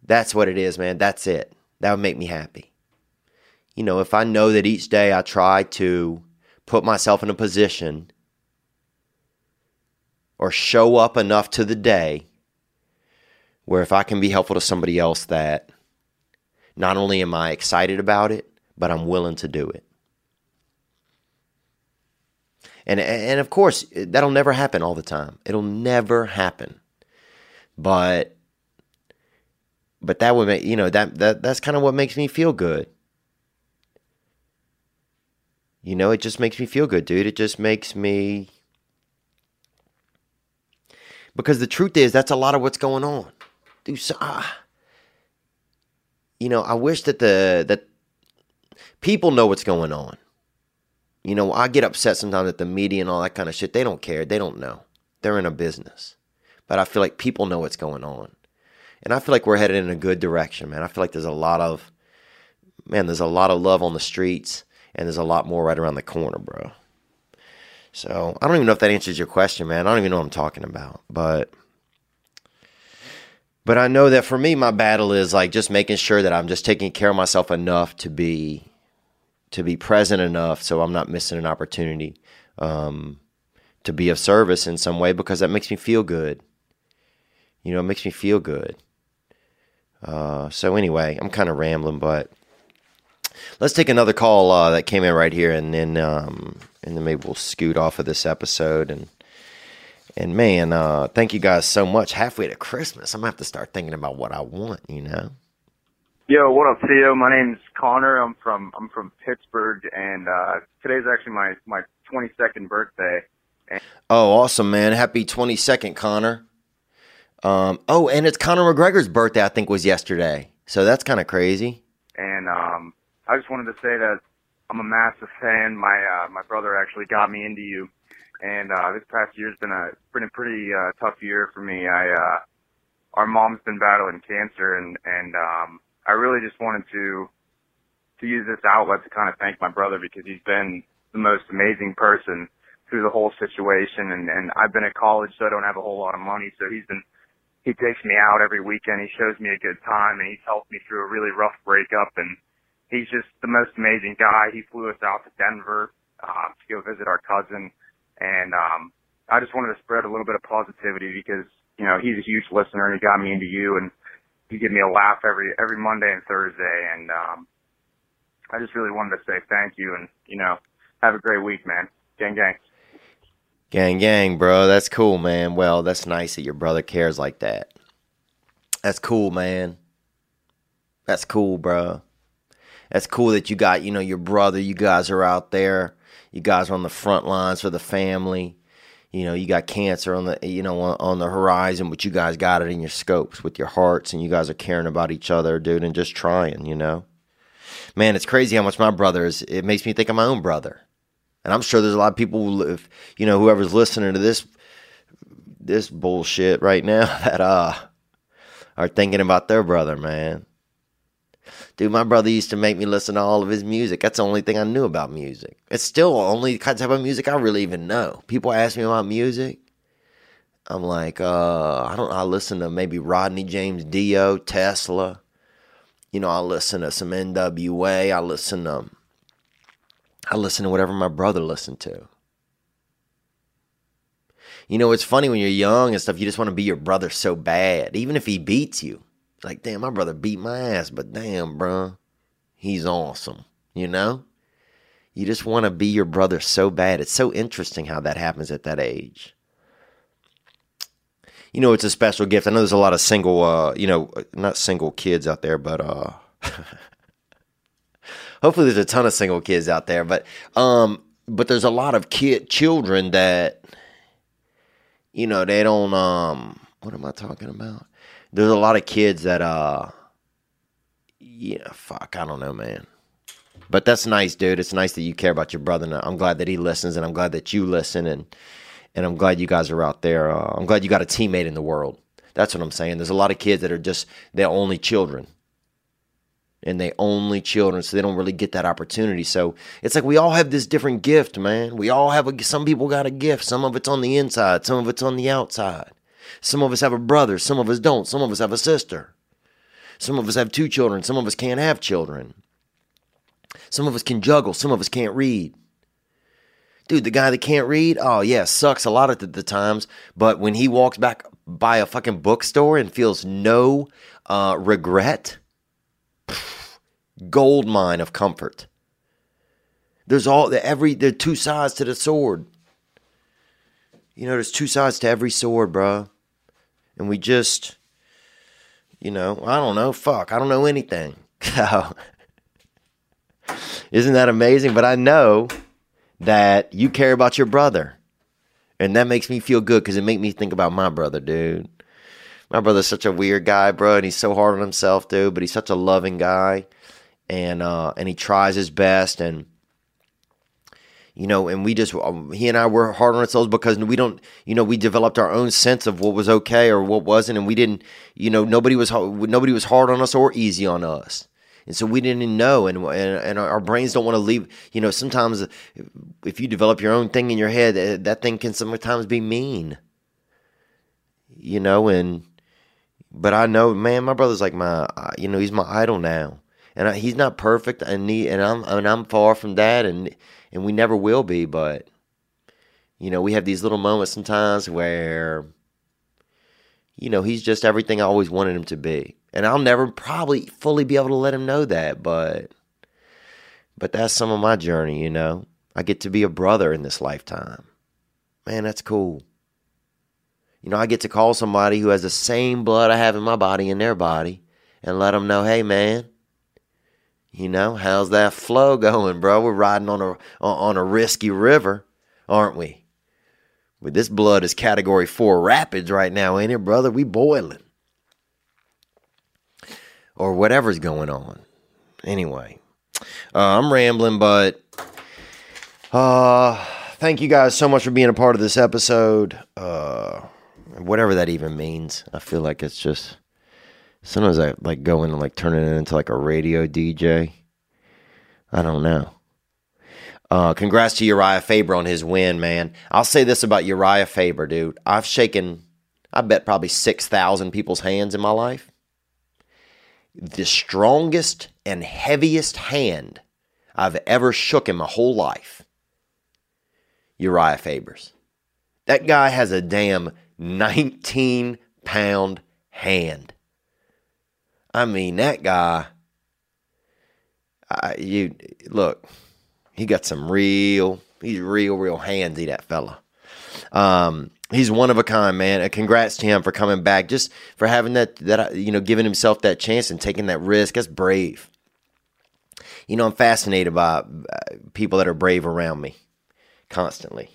That's what it is, man. That's it. That would make me happy. You know, if I know that each day I try to put myself in a position or show up enough to the day where if I can be helpful to somebody else that not only am I excited about it, but I'm willing to do it. And and of course, that'll never happen all the time. It'll never happen. But but that would make you know that that that's kind of what makes me feel good. You know, it just makes me feel good, dude. It just makes me because the truth is that's a lot of what's going on. Dude, so, ah, you know, I wish that the that people know what's going on. You know, I get upset sometimes at the media and all that kind of shit. They don't care. They don't know. They're in a business. But I feel like people know what's going on. And I feel like we're headed in a good direction, man. I feel like there's a lot of, man, there's a lot of love on the streets and there's a lot more right around the corner, bro. So I don't even know if that answers your question, man. I don't even know what I'm talking about. But, but I know that for me, my battle is like just making sure that I'm just taking care of myself enough to be to be present enough so I'm not missing an opportunity um, to be of service in some way because that makes me feel good. You know, it makes me feel good. Uh, so anyway, I'm kind of rambling, but let's take another call uh, that came in right here, and then um, and then maybe we'll scoot off of this episode. And and man, uh, thank you guys so much. Halfway to Christmas, I'm gonna have to start thinking about what I want. You know. Yo, what up, Theo? My name's Connor. I'm from I'm from Pittsburgh, and uh, today's actually my my 22nd birthday. And oh, awesome, man! Happy 22nd, Connor. Um, oh, and it's Conor McGregor's birthday. I think was yesterday, so that's kind of crazy. And um, I just wanted to say that I'm a massive fan. My uh, my brother actually got me into you, and uh, this past year's been a been a pretty uh, tough year for me. I uh, our mom's been battling cancer, and and um, I really just wanted to to use this outlet to kind of thank my brother because he's been the most amazing person through the whole situation. And and I've been at college so I don't have a whole lot of money. So he's been he takes me out every weekend. He shows me a good time and he's helped me through a really rough breakup. And he's just the most amazing guy. He flew us out to Denver uh, to go visit our cousin. And um I just wanted to spread a little bit of positivity because you know he's a huge listener and he got me into you. And you give me a laugh every every Monday and Thursday, and um, I just really wanted to say thank you, and you know, have a great week, man. Gang, gang. Gang, gang, bro. That's cool, man. Well, that's nice that your brother cares like that. That's cool, man. That's cool, bro. That's cool that you got, you know, your brother. You guys are out there. You guys are on the front lines for the family you know you got cancer on the you know on, the horizon but you guys got it in your scopes with your hearts and you guys are caring about each other dude and just trying you know? Man it's crazy how much my brother is it makes me think of my own brother. And i'm sure there's a lot of people who live you know whoever's listening to this this bullshit right now that uh are thinking about their brother man Dude, my brother used to make me listen to all of his music. That's the only thing I knew about music. It's still the only type of music I really even know. People ask me about music. I'm like, uh, I don't know. I listen to maybe Ronnie James Dio, Tesla. You know, I listen to some NWA. I listen to I listen to whatever my brother listened to. You know, it's funny when you're young and stuff, you just want to be your brother so bad, even if he beats you. Like, damn, my brother beat my ass, but damn, bro, he's awesome. You know? You just want to be your brother so bad. It's so interesting how that happens at that age. You know, it's a special gift. I know there's a lot of single, uh, you know, not single kids out there, but uh, hopefully there's a ton of single kids out there. But um, but there's a lot of kid children that, you know, they don't. Um, what am I talking about? There's a lot of kids that uh, yeah, fuck, I don't know, man. But that's nice, dude. It's nice that you care about your brother. And I'm glad that he listens, and I'm glad that you listen, and and I'm glad you guys are out there. Uh, I'm glad you got a teammate in the world. That's what I'm saying. There's a lot of kids that are just they're only children, and they only children, so they don't really get that opportunity. So it's like we all have this different gift, man. We all have a. Some people got a gift. Some of it's on the inside. Some of it's on the outside. Some of us have a brother. Some of us don't. Some of us have a sister. Some of us have two children. Some of us can't have children. Some of us can juggle. Some of us can't read. Dude, the guy that can't read, oh yeah, sucks a lot of the, the times. But when he walks back by a fucking bookstore and feels no uh, regret, gold mine of comfort. There's all every there are two sides to the sword. You know, there's two sides to every sword, bro. And we just, you know, I don't know. Fuck, I don't know anything. Isn't that amazing? But I know that you care about your brother. And that makes me feel good because it makes me think about my brother, dude. My brother's such a weird guy, bro, and he's so hard on himself, dude, but he's such a loving guy. And uh and he tries his best and you know, and we just um, he and I were hard on ourselves because we don't, you know, we developed our own sense of what was okay or what wasn't, and we didn't, you know, nobody was nobody was hard on us or easy on us. And so we didn't know and and, and our brains don't want to leave you know sometimes if you develop your own thing in your head that thing can sometimes be mean. You know and but i know man my brother's like my you know he's my idol now and I, he's not perfect and he, and i'm and i'm far from that and and we never will be but you know we have these little moments sometimes where you know he's just everything i always wanted him to be and I'll never probably fully be able to let him know that, but but that's some of my journey, you know. I get to be a brother in this lifetime. Man, that's cool. You know, I get to call somebody who has the same blood I have in my body in their body and let them know, "Hey, man, you know, how's that flow going, bro? We're riding on a on a risky river, aren't we? But this blood is category 4 rapids right now, ain't it, brother? We boiling." or whatever's going on. Anyway, uh, I'm rambling, but uh, thank you guys so much for being a part of this episode. Uh, whatever that even means. I feel like it's just sometimes I like go in and like turning it into like a radio DJ. I don't know. Uh, congrats to Uriah Faber on his win, man. I'll say this about Uriah Faber, dude. I've shaken, I bet probably 6,000 people's hands in my life the strongest and heaviest hand I've ever shook in my whole life. Uriah Faber's. That guy has a damn 19 pound hand. I mean, that guy, I, you look, he got some real, he's real, real handsy, that fella. Um, he's one of a kind, man. Congrats to him for coming back, just for having that that you know, giving himself that chance and taking that risk. That's brave. You know, I'm fascinated by uh, people that are brave around me constantly,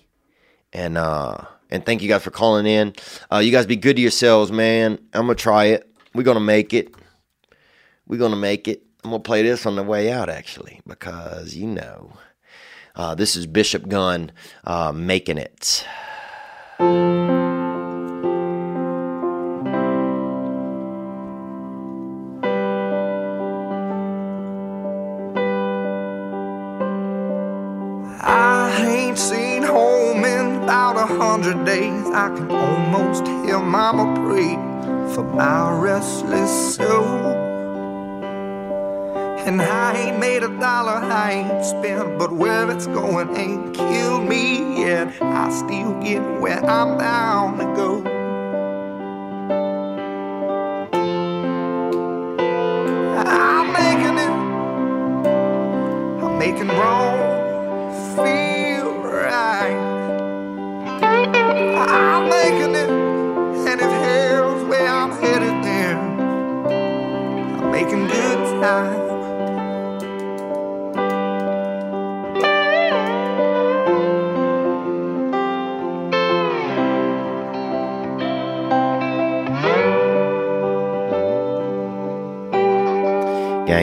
and uh, and thank you guys for calling in. Uh, you guys be good to yourselves, man. I'm gonna try it. We're gonna make it. We're gonna make it. I'm gonna play this on the way out, actually, because you know, uh, this is Bishop Gunn uh, making it. I ain't seen home in about a hundred days. I can almost hear Mama pray for my restless soul. And I ain't made a dollar, I ain't spent, but where it's going ain't killed me yet. I still get where I'm bound to go.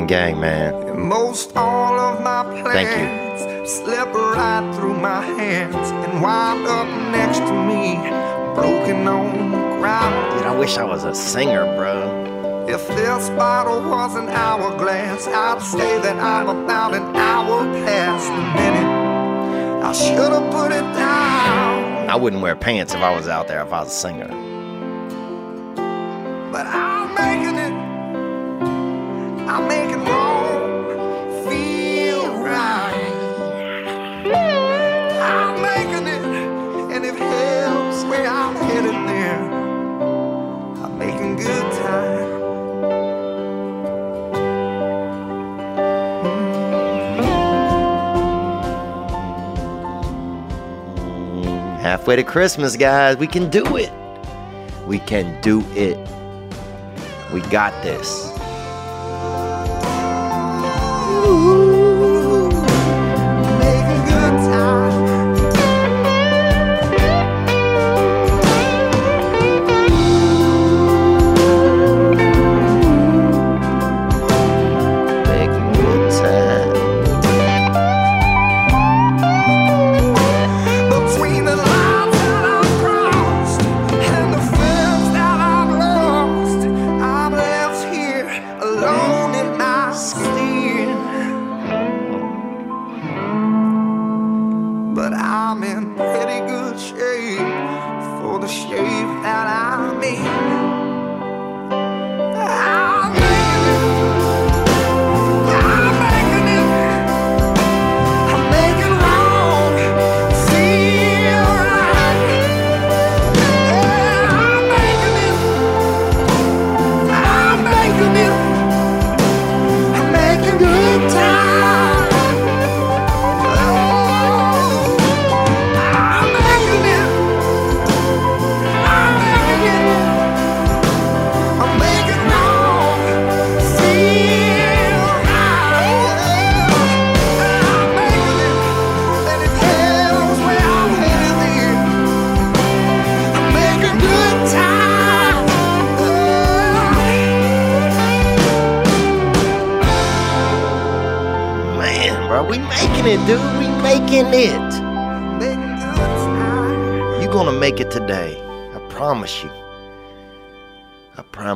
Gang, man. Most all of my Thank you. plans slip right through my hands and wind up next to me, broken on the ground. Dude, I wish I was a singer, bro. If this bottle was an hourglass, I'd say that I'm about an hour past the minute. I should have put it down, I wouldn't wear pants if I was out there if I was a singer. Halfway to Christmas, guys. We can do it. We can do it. We got this.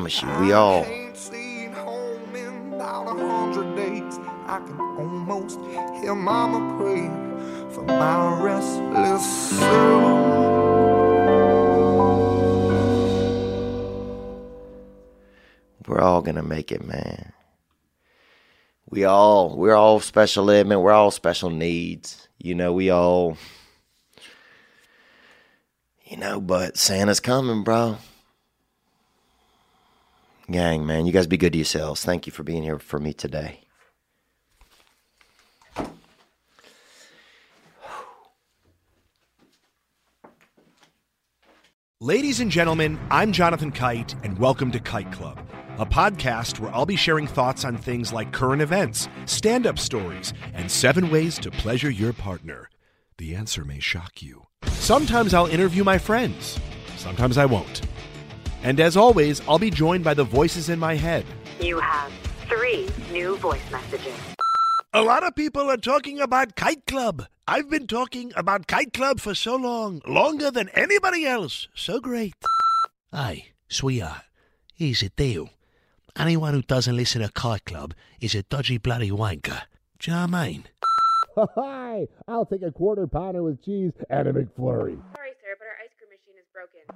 Promise you. We all. Ain't seen home in about a hundred days. I can almost hear Mama pray for my restless soul. We're all gonna make it, man. We all, we're all special ed, man. We're all special needs. You know, we all, you know, but Santa's coming, bro. Gang, man, you guys be good to yourselves. Thank you for being here for me today. Ladies and gentlemen, I'm Jonathan Kite, and welcome to Kite Club, a podcast where I'll be sharing thoughts on things like current events, stand up stories, and seven ways to pleasure your partner. The answer may shock you. Sometimes I'll interview my friends, sometimes I won't. And as always, I'll be joined by the voices in my head. You have three new voice messages. A lot of people are talking about Kite Club. I've been talking about Kite Club for so long, longer than anybody else. So great. Hey, sweetheart, here's the deal. Anyone who doesn't listen to Kite Club is a dodgy bloody wanker. Do you know what I mean? Hi, I'll take a quarter pounder with cheese and a McFlurry. Sorry, sir, but our ice cream machine is broken. Oh,